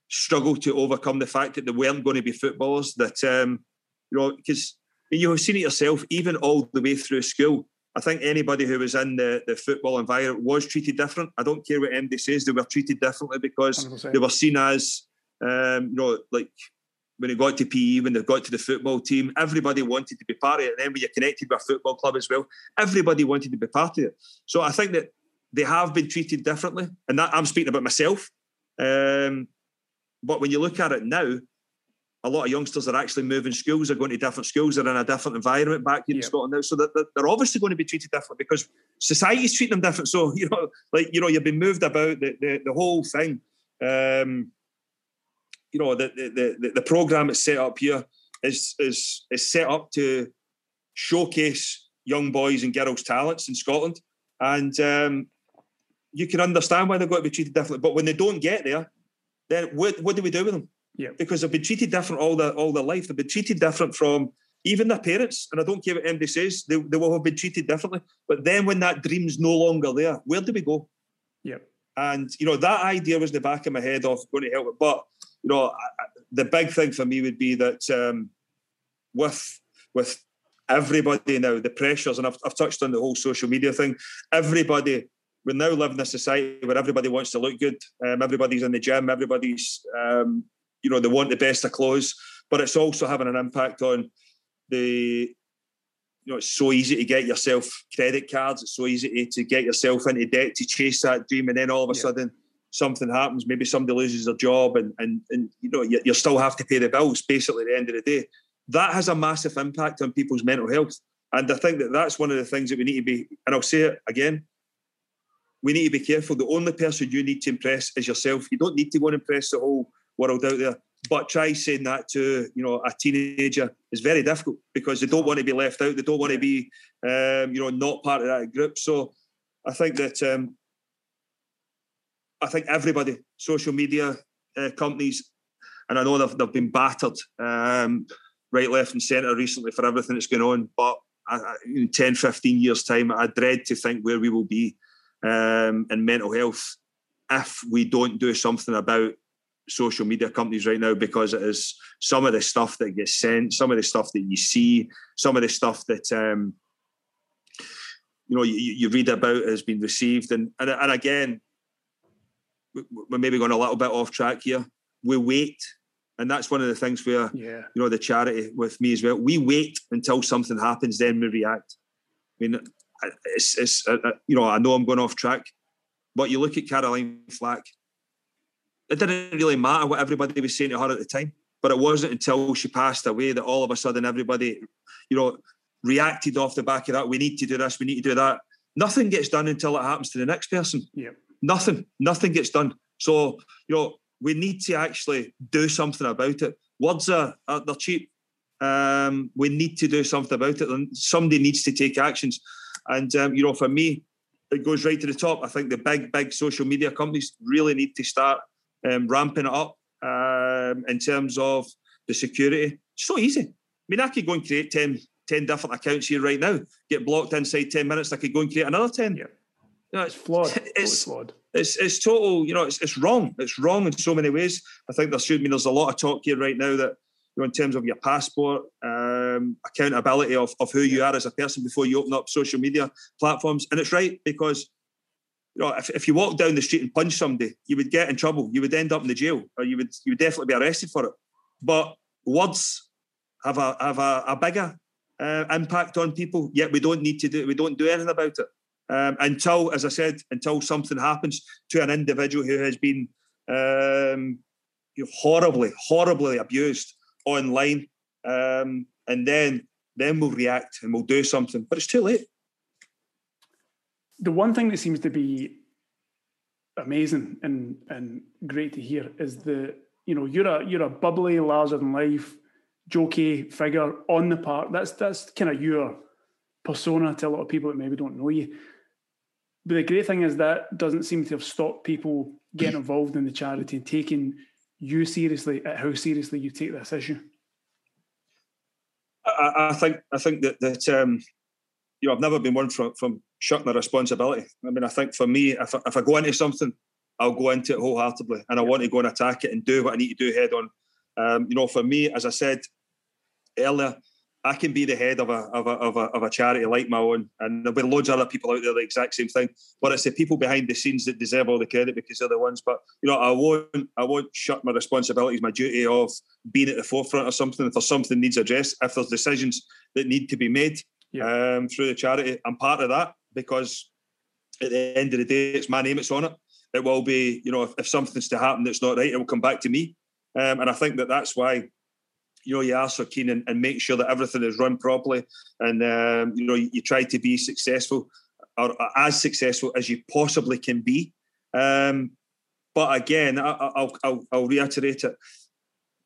struggle to overcome the fact that they weren't going to be footballers. That um, you know, because you've seen it yourself, even all the way through school. I think anybody who was in the, the football environment was treated different. I don't care what MD says, they were treated differently because 100%. they were seen as, um, you know, like when they got to PE, when they got to the football team, everybody wanted to be part of it. And then when you're connected with a football club as well, everybody wanted to be part of it. So I think that they have been treated differently. And that I'm speaking about myself. Um, but when you look at it now, a lot of youngsters are actually moving schools, are going to different schools, they're in a different environment back here in Scotland now. So that they're obviously going to be treated different because society's treating them different. So, you know, like, you know, you've been moved about the, the, the whole thing. Um, you know, the, the, the, the program that's set up here is, is, is set up to showcase young boys and girls' talents in Scotland, and um, you can understand why they've got to be treated differently. But when they don't get there, then what, what do we do with them? Yeah. Because they've been treated different all their all their life. They've been treated different from even their parents. And I don't care what anybody says, they, they will have been treated differently. But then when that dream's no longer there, where do we go? Yeah. And you know, that idea was in the back of my head of going to help it. But you know, I, the big thing for me would be that um, with with everybody now, the pressures, and I've, I've touched on the whole social media thing. Everybody, we now live in a society where everybody wants to look good. Um, everybody's in the gym. Everybody's, um, you know, they want the best of clothes. But it's also having an impact on the. You know, it's so easy to get yourself credit cards. It's so easy to, get yourself into debt to chase that dream, and then all of a yeah. sudden something happens. Maybe somebody loses their job, and and and you know you, you still have to pay the bills. Basically, at the end of the day, that has a massive impact on people's mental health. And I think that that's one of the things that we need to be, and I'll say it again, we need to be careful. The only person you need to impress is yourself. You don't need to go and impress the whole world out there. But try saying that to you know a teenager is very difficult because they don't want to be left out. They don't want to be um, you know not part of that group. So I think that um, I think everybody, social media uh, companies, and I know they've, they've been battered. Um, right, left, and centre recently for everything that's going on. But in 10, 15 years' time, I dread to think where we will be um, in mental health if we don't do something about social media companies right now because it is some of the stuff that gets sent, some of the stuff that you see, some of the stuff that um, you know you, you read about has been received, and and, and again, we're maybe going a little bit off track here. We wait and that's one of the things where yeah. you know the charity with me as well. We wait until something happens, then we react. I mean, it's, it's uh, uh, you know I know I'm going off track, but you look at Caroline Flack. It didn't really matter what everybody was saying to her at the time, but it wasn't until she passed away that all of a sudden everybody, you know, reacted off the back of that. We need to do this. We need to do that. Nothing gets done until it happens to the next person. Yeah. Nothing. Nothing gets done. So you know we need to actually do something about it. Words are, are they're cheap. Um, we need to do something about it, and somebody needs to take actions. And um, you know, for me, it goes right to the top. I think the big, big social media companies really need to start um, ramping it up um, in terms of the security. It's so easy. I mean, I could go and create 10, 10 different accounts here right now, get blocked inside 10 minutes. I could go and create another 10. Yeah. You know, it's flawed. It's, flawed it's it's total. You know, it's it's wrong. It's wrong in so many ways. I think there should be. There's a lot of talk here right now that you know, in terms of your passport, um, accountability of, of who you are as a person before you open up social media platforms. And it's right because you know, if, if you walk down the street and punch somebody, you would get in trouble. You would end up in the jail, or you would you would definitely be arrested for it. But words have a have a, a bigger uh, impact on people. Yet we don't need to do we don't do anything about it um, until, as I said, until something happens to an individual who has been um, horribly, horribly abused online, um, and then then we'll react and we'll do something. But it's too late. The one thing that seems to be amazing and and great to hear is the you know you're a you're a bubbly, larger than life, jokey figure on the park. That's that's kind of your persona to a lot of people that maybe don't know you. But the great thing is that doesn't seem to have stopped people getting involved in the charity and taking you seriously at how seriously you take this issue. I, I think I think that that um, you know I've never been one from from shirking a responsibility. I mean I think for me if I, if I go into something I'll go into it wholeheartedly and I want to go and attack it and do what I need to do head on. Um, you know for me as I said earlier I can be the head of a, of a, of a, of a charity like my own, and there'll be loads of other people out there the exact same thing. But it's the people behind the scenes that deserve all the credit because they're the ones. But you know, I won't I won't shut my responsibilities, my duty of being at the forefront of something. If there's something needs addressed, if there's decisions that need to be made yeah. um, through the charity, I'm part of that because at the end of the day, it's my name, it's on it. It will be, you know, if, if something's to happen that's not right, it will come back to me. Um, and I think that that's why you know you are so keen and, and make sure that everything is run properly and um, you know you, you, try to be successful or, or, as successful as you possibly can be um, but again I, will I'll, I'll reiterate it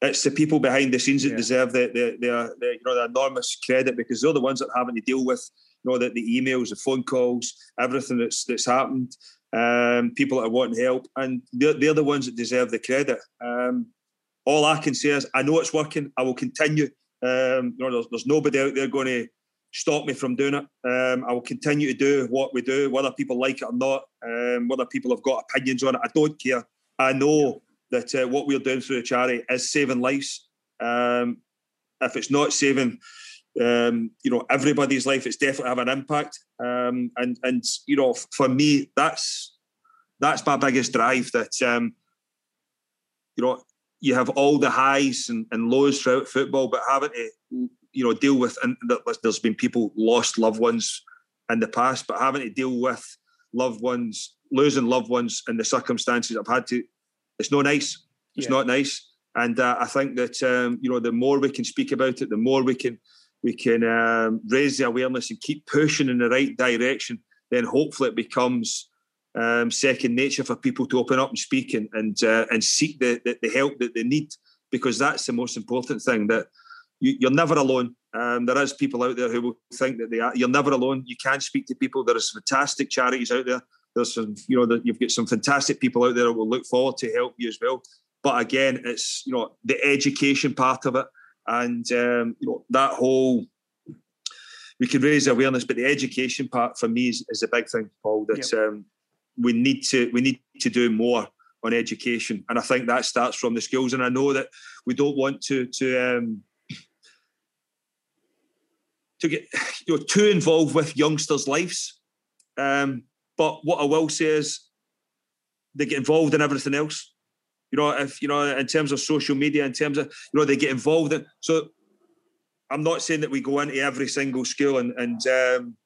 it's the people behind the scenes that yeah. deserve the, the, the, the, you know the enormous credit because they're the ones that are having to deal with you know the, the emails, the phone calls, everything that's that's happened. Um, people that are wanting help, and they're, they're the ones that deserve the credit. Um, all I can say is I know it's working. I will continue. Um, you know, there's, there's nobody out there going to stop me from doing it. Um, I will continue to do what we do, whether people like it or not, um, whether people have got opinions on it. I don't care. I know that uh, what we're doing through the charity is saving lives. Um, if it's not saving, um, you know, everybody's life, it's definitely have an impact. Um, and and you know, for me, that's that's my biggest drive. That you know, you have all the highs and, and lows throughout football, but having to you know deal with and there's been people lost loved ones in the past, but having to deal with loved ones losing loved ones in the circumstances I've had to it's not nice. It's yeah. not nice. And uh, I think that um, you know the more we can speak about it, the more we can we can um, raise the awareness and keep pushing in the right direction. Then hopefully it becomes um, second nature for people to open up and speak and and, uh, and seek the, the, the help that they need because that's the most important thing. That you, are never alone. Um, there is people out there who will think that they are. You're never alone. You can speak to people. There is fantastic charities out there there's some, you know, you've got some fantastic people out there that will look forward to help you as well. But again, it's you know the education part of it, and um, you know that whole we can raise awareness, but the education part for me is, is a big thing, Paul. That yep. um, we need to we need to do more on education, and I think that starts from the schools. And I know that we don't want to to um, to get you know too involved with youngsters' lives. Um, but what I will say is they get involved in everything else. You know, if you know, in terms of social media, in terms of you know, they get involved in. So I'm not saying that we go into every single school and and um,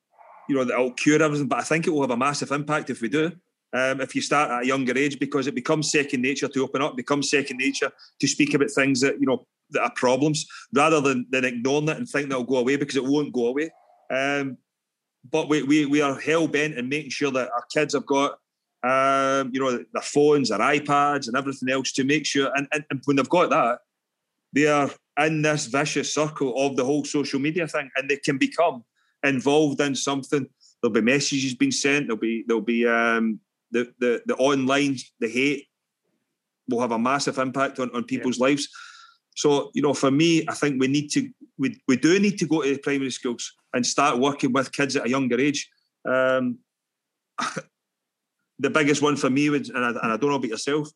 you know that will cure everything, but I think it will have a massive impact if we do. Um, if you start at a younger age, because it becomes second nature to open up, becomes second nature to speak about things that you know that are problems, rather than than ignoring it and think that'll go away because it won't go away. Um, but we, we, we are hell bent in making sure that our kids have got um, you know their phones, their iPads, and everything else to make sure. And, and, and when they've got that, they are in this vicious circle of the whole social media thing, and they can become involved in something. There'll be messages being sent. There'll be there'll be um, the the the online the hate will have a massive impact on, on people's yeah. lives. So, you know, for me, I think we need to, we, we do need to go to the primary schools and start working with kids at a younger age. Um, the biggest one for me, and I, and I don't know about yourself,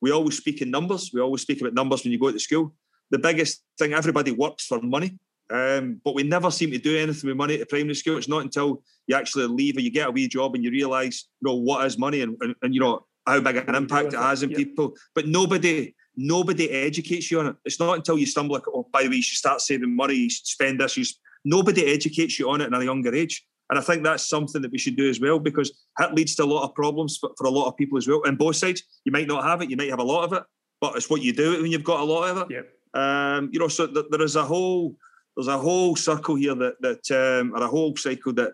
we always speak in numbers. We always speak about numbers when you go to school. The biggest thing, everybody works for money, um, but we never seem to do anything with money at primary school. It's not until you actually leave or you get a wee job and you realise, you know, what is money and, and, and you know how big an impact it has in people. But nobody Nobody educates you on it. It's not until you stumble like, oh, by the way, you should start saving money, you should spend this. You should... Nobody educates you on it at a younger age. And I think that's something that we should do as well because that leads to a lot of problems for, for a lot of people as well. And both sides, you might not have it, you might have a lot of it, but it's what you do when you've got a lot of it. Yep. Um, you know, so th- there is a whole there's a whole circle here that that um, or a whole cycle that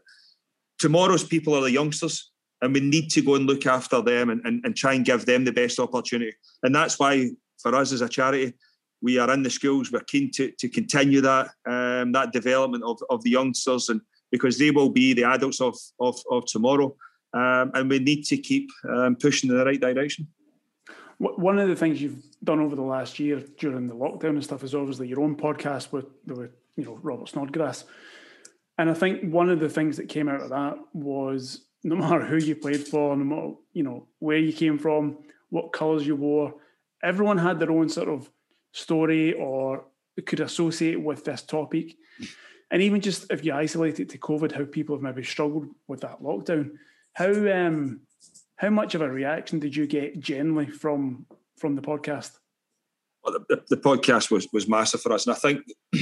tomorrow's people are the youngsters and we need to go and look after them and, and, and try and give them the best opportunity. And that's why for us as a charity, we are in the schools. We're keen to, to continue that um, that development of, of the youngsters, and because they will be the adults of of, of tomorrow, um, and we need to keep um, pushing in the right direction. One of the things you've done over the last year during the lockdown and stuff is obviously your own podcast with, you know Robert Snodgrass, and I think one of the things that came out of that was no matter who you played for, no matter you know where you came from, what colours you wore, everyone had their own sort of story or could associate with this topic. And even just if you isolate it to COVID, how people have maybe struggled with that lockdown, how um, how much of a reaction did you get generally from from the podcast? The, the, podcast was was massive for us, and I think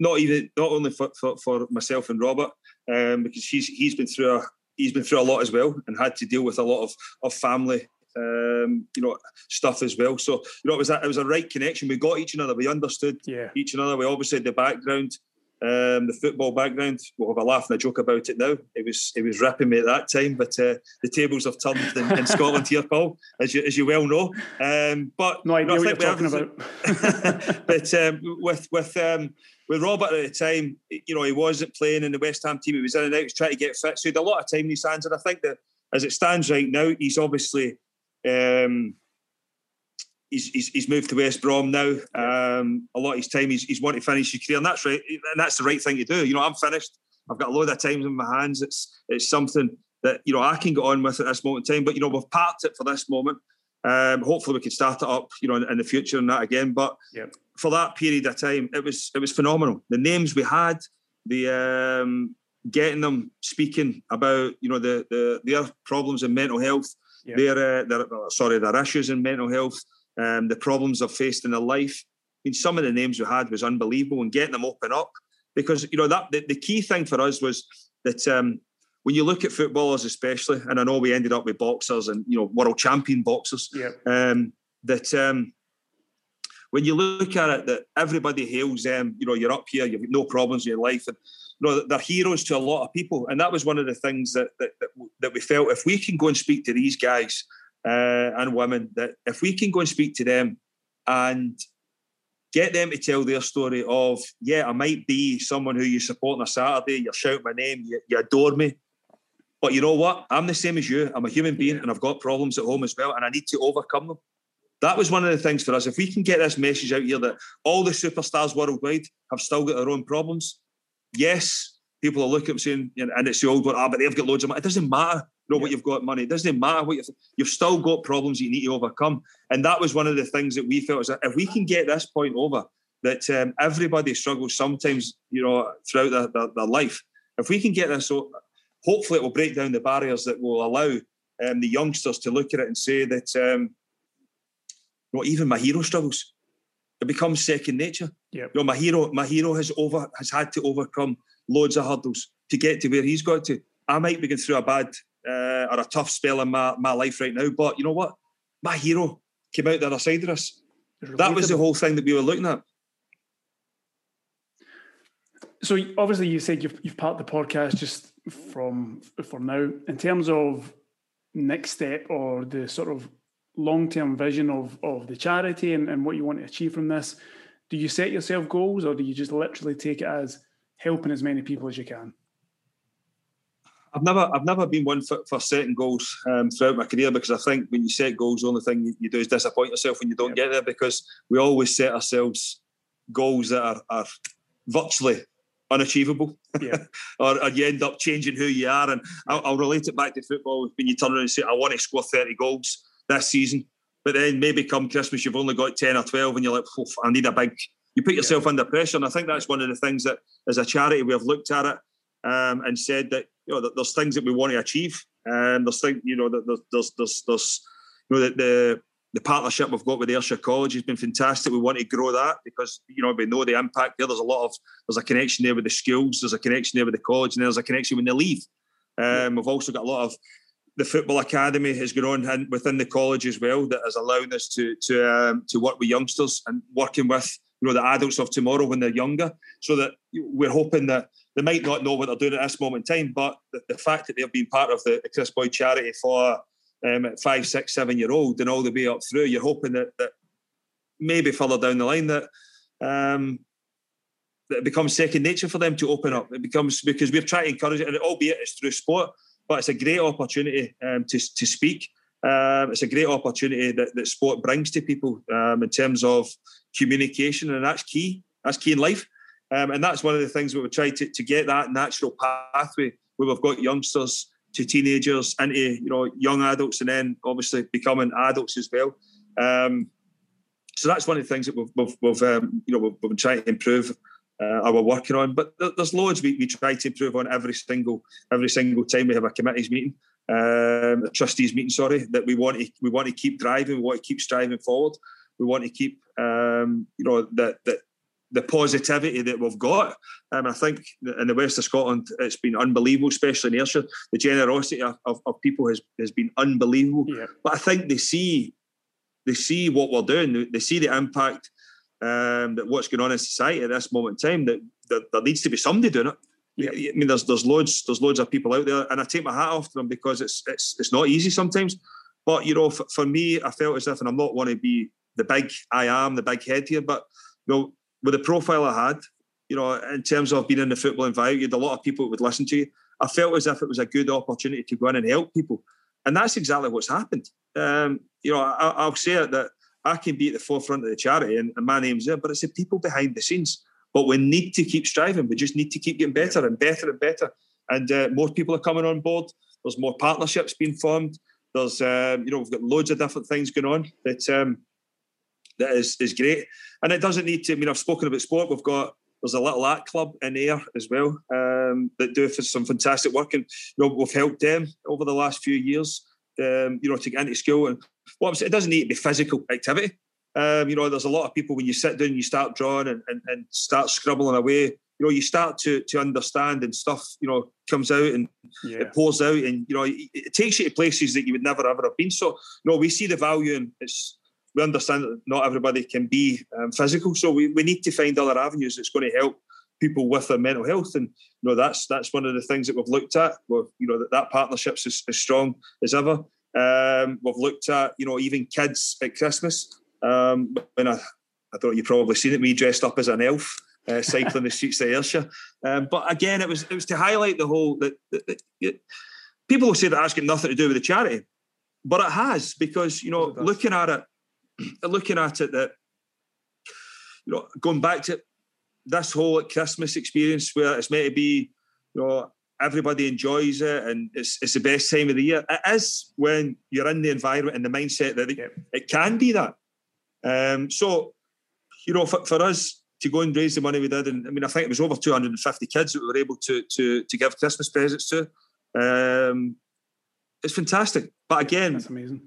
not even not only for, for, for myself and Robert, um, because he's he's been through a he's been through a lot as well, and had to deal with a lot of of family um, you know, stuff as well. So, you know, it was a, it was a right connection. We got each other. We understood yeah. each other. We obviously had the background. Um, the football background. We'll have a laugh and a joke about it now. It was it was ripping me at that time, but uh, the tables have turned in, in Scotland here, Paul, as you as you well know. Um, but no idea no, what you're talking about. but um, with with um, with Robert at the time, you know, he wasn't playing in the West Ham team. He was in and out. He was trying to get fit, so he had a lot of time in his hands. And I think that as it stands right now, he's obviously. Um, he's, he's, he's moved to West Brom now. Um, a lot of his time he's, he's wanting to finish his career, and that's right. And that's the right thing to do. You know, I'm finished. I've got a load of times in my hands. It's it's something that you know I can get on with at this moment in time. But you know, we've parked it for this moment. Um, hopefully, we can start it up, you know, in, in the future and that again. But yep. for that period of time, it was it was phenomenal. The names we had, the um, getting them speaking about, you know, the, the their problems in mental health, yep. their, uh, their sorry, their issues in mental health, um, the problems they've faced in their life. I mean, some of the names we had was unbelievable, and getting them open up because you know that the, the key thing for us was that um, when you look at footballers, especially, and I know we ended up with boxers and you know world champion boxers, yeah. um, that um, when you look at it, that everybody hails them. You know, you're up here, you've no problems in your life, and you know they're heroes to a lot of people. And that was one of the things that that, that, that we felt if we can go and speak to these guys uh, and women that if we can go and speak to them and get them to tell their story of yeah i might be someone who you support on a saturday you shout my name you, you, adore me but you know what? I'm the same as you. I'm a human being and i've got problems at home as well and i need to overcome them. That was one of the things for us. If we can get this message out here that all the superstars worldwide have still got their own problems yes people are looking at them saying and it's the old one ah but they've got loads of money. It doesn't matter know yeah. what you've got money. It doesn't matter what you've, you've still got problems you need to overcome. And that was one of the things that we felt is that if we can get this point over, that um, everybody struggles sometimes, you know, throughout their, their, their, life. If we can get this, hopefully it will break down the barriers that will allow um, the youngsters to look at it and say that, um, you know, even my hero struggles. It becomes second nature. Yep. You know, my hero, my hero has over has had to overcome loads of hurdles to get to where he's got to. I might be going through a bad uh, or a tough spell in my, my life right now. But you know what? My hero came out the other side of us. That was the whole thing that we were looking at. So obviously, you said you've you've part the podcast just from for now. In terms of next step or the sort of long term vision of of the charity and, and what you want to achieve from this, do you set yourself goals or do you just literally take it as helping as many people as you can? I've never I've never been one for, for setting goals um, throughout my career because I think when you set goals, the only thing you, you do is disappoint yourself when you don't get there because we always set ourselves goals that are, are virtually unachievable yeah. or, or, you end up changing who you are and I'll, I'll, relate it back to football when you turn around and say I want to score 30 goals this season but then maybe come Christmas you've only got 10 or 12 and you're like I need a big you put yourself yeah. under pressure and I think that's one of the things that as a charity we have looked at it um, and said that you know, there's things that we want to achieve. And there's things, you know, there's, there's, there's, there's you know, the, the, the partnership we've got with Ayrshire College has been fantastic. We want to grow that because, you know, we know the impact there. There's a lot of, there's a connection there with the schools, there's a connection there with the college, and there's a connection when they leave. Um, we've also got a lot of, the football academy has gone on within the college as well that is allowing us to to um, to work with youngsters and working with you know the adults of tomorrow when they're younger so that we're hoping that they might not know what they're doing at this moment in time, but the, the fact that they've been part of the, the Boyd charity for um, five, six, seven year old and all the way up through, you're hoping that, that maybe further down the line that um, that it becomes second nature for them to open up. It becomes because we're trying to encourage it, and albeit it's through sport, but it's a great opportunity um, to to speak. Um, it's a great opportunity that, that sport brings to people um, in terms of communication, and that's key. That's key in life. Um, and that's one of the things we would try to, to get that natural pathway where we've got youngsters to teenagers into you know young adults and then obviously becoming adults as well. Um, so that's one of the things that we've, we've, we've um, you know we've, we've, been trying to improve uh, we're working on. But there's loads we, we try to improve on every single every single time we have a committees meeting, um, a trustees meeting. Sorry, that we want to we want to keep driving. We want to keep striving forward. We want to keep um, you know that that the positivity that we've got. Um, I think in the west of Scotland, it's been unbelievable, especially in Ayrshire. The generosity of, of, of people has, has been unbelievable. Yeah. But I think they see they see what we're doing. They see the impact um, that what's going on in society at this moment in time that, that there needs to be somebody doing it. Yeah. I mean, there's there's loads there's loads of people out there, and I take my hat off to them because it's it's it's not easy sometimes. But you know, for, for me, I felt as if, and I'm not want to be the big I am, the big head here, but you know, with the profile I had, you know, in terms of being in the football environment, you had a lot of people that would listen to you. I felt as if it was a good opportunity to go in and help people, and that's exactly what's happened. Um, you know, I, will say it that I can be at the forefront of the charity, and, and my name's there, but it's the people behind the scenes but we need to keep striving. We just need to keep getting better and better and better. And uh, more people are coming on board. There's more partnerships being formed. There's, um, you know, we've got loads of different things going on that um, that is is great. And it doesn't need to. I mean, I've spoken about sport. We've got there's a little art club in Ayr as well um, that do some fantastic work, and you know we've helped them over the last few years. Um, you know, to get into school and what I'm saying, it doesn't need to be physical activity. Um, you know, there's a lot of people when you sit down, you start drawing and, and, and start scribbling away. You know, you start to to understand and stuff. You know, comes out and yeah. it pours out, and you know, it, it, takes you to places that you would never ever have been. So, you know, we see the value, and it's we understand that not everybody can be um, physical. So we, we need to find other avenues that's going to help people with their mental health, and you know, that's that's one of the things that we've looked at. Well, you know, that that partnerships is as strong as ever. Um, we've looked at, you know, even kids at Christmas. Um, when I, I thought you probably seen it, me dressed up as an elf. Uh, cycling the streets of Ayrshire, um, but again, it was it was to highlight the whole that, that, that it, people will say that that's got nothing to do with the charity, but it has because you know looking at it, looking at it that you know going back to this whole Christmas experience where it's meant to be, you know, everybody enjoys it and it's, it's the best time of the year. It is when you're in the environment and the mindset that it, it can be that. Um, so, you know, for, for us to go and raise the money we did, and I mean, I think it was over 250 kids that we were able to to to give Christmas presents to. Um, it's fantastic. But again, that's amazing.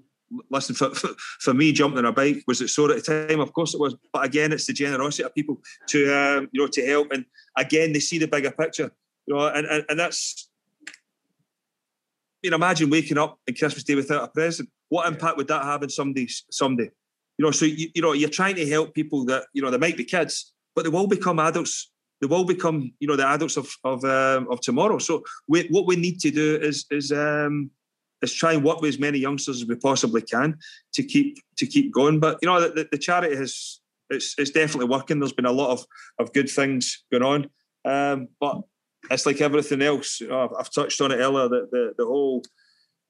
Listen, for, for, for, me, jumping on a bike was it sore at the time? Of course it was. But again, it's the generosity of people to um, you know to help, and again, they see the bigger picture. You know, and and, and that's. You know, imagine waking up on Christmas Day without a present. What impact would that have on somebody's someday? You know, so you, you know, you're trying to help people that you know they might be kids, but they will become adults. They will become, you know, the adults of of um, of tomorrow. So we, what we need to do is is um, is try and work with as many youngsters as we possibly can to keep to keep going. But you know, the, the charity has it's it's definitely working. There's been a lot of of good things going on, um, but it's like everything else. You know, I've, I've, touched on it earlier. that the the whole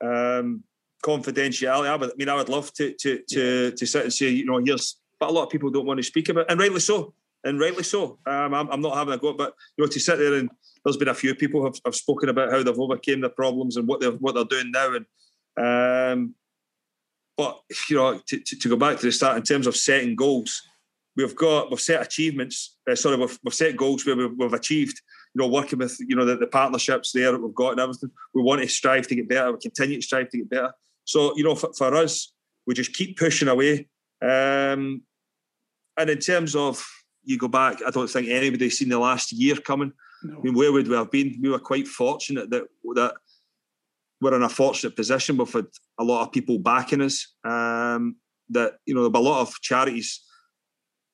um, confidentiality. I, would, I mean, I would love to to to yeah. to sit and say, you know, here's, but a lot of people don't want to speak about, it, and rightly so, and rightly so. Um, I'm, I'm not having a go, but you know, to sit there and there's been a few people have, have spoken about how they've overcame their problems and what they're what they're doing now, and um, but you know, to, to, to go back to the start in terms of setting goals, we've got we've set achievements. Uh, sorry, we've, we've set goals where we've, we've achieved you know, working with, you know, the, the partnerships there that we've got and everything. We want to strive to get better. We continue to strive to get better. So, you know, for, for us, we just keep pushing away. Um, and in terms of you go back, I don't think anybody's seen the last year coming. No. I mean, where would we have been? We were quite fortunate that that we're in a fortunate position. We've had a lot of people backing us. Um, that you know, a lot of charities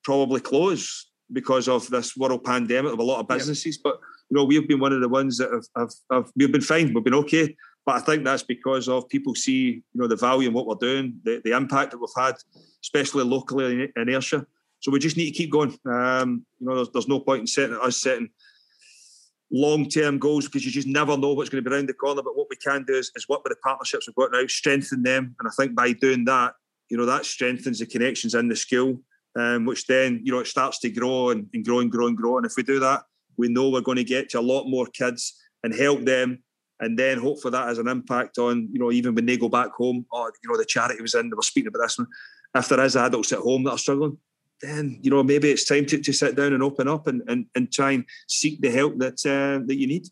probably close because of this world pandemic of a lot of businesses. Yep. But you know, we've been one of the ones that have, have, have we've been fine. We've been okay. But I think that's because of people see, you know, the value in what we're doing, the, the impact that we've had, especially locally in, in Ayrshire. So we just need to keep going. Um, you know, there's, there's no point in setting us setting long-term goals because you just never know what's going to be around the corner. But what we can do is, is work with the partnerships we've got now, strengthen them, and I think by doing that, you know, that strengthens the connections in the school, um, which then you know it starts to grow and, and grow and grow and grow. And if we do that, we know we're going to get to a lot more kids and help them and then hopefully that has an impact on you know even when they go back home or you know the charity was in they were speaking about this one if there is adults at home that are struggling then you know maybe it's time to, to sit down and open up and, and, and try and seek the help that uh, that you need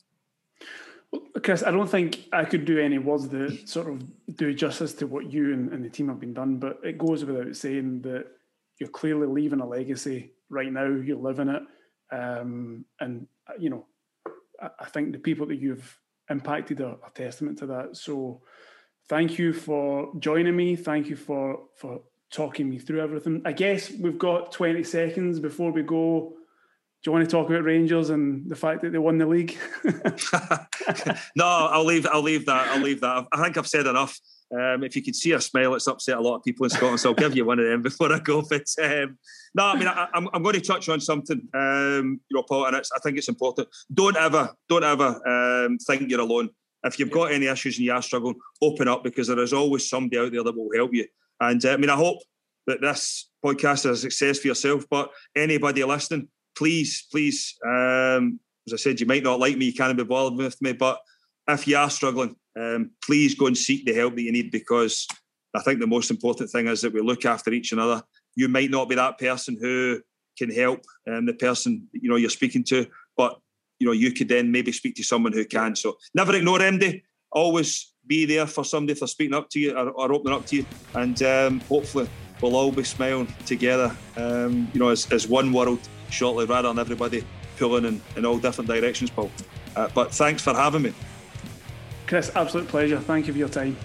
Kris, I don't think I could do any words that sort of do justice to what you and, and the team have been done, but it goes without saying that you're clearly leaving a legacy right now. You're living it, um, and you know, I, I think the people that you've impacted are a testament to that. So thank you for joining me. Thank you for for talking me through everything. I guess we've got 20 seconds before we go. Do you want to talk about Rangers and the fact that they won the league? no, I'll leave. I'll leave that. I'll leave that. I think I've said enough. Um, if you could see a smile, it's upset a lot of people in Scotland. So I'll give you one of them before I go. But um, no, I mean, I, am I'm going to touch on something, um, you know, Paul, and I think it's important. Don't ever, don't ever um, think you're alone. If you've got any issues and you are struggling, open up because there is always somebody out there that will help you. And uh, I mean, I hope that this podcast is a success for yourself. But anybody listening, please, please, um, as I said, you might not like me, you can't be bothered with me, but if you are struggling, um, please go and seek the help that you need because I think the most important thing is that we look after each another. You might not be that person who can help um, the person you know you're speaking to, but you know you could then maybe speak to someone who can. So never ignore MD. Always be there for somebody they're speaking up to you or, or opening up to you, and um, hopefully we'll all be smiling together. Um, you know, as, as one world shortly, rather than everybody pulling in, in all different directions, Paul. Uh, but thanks for having me. Kris, absolute pleasure. Thank you for your time.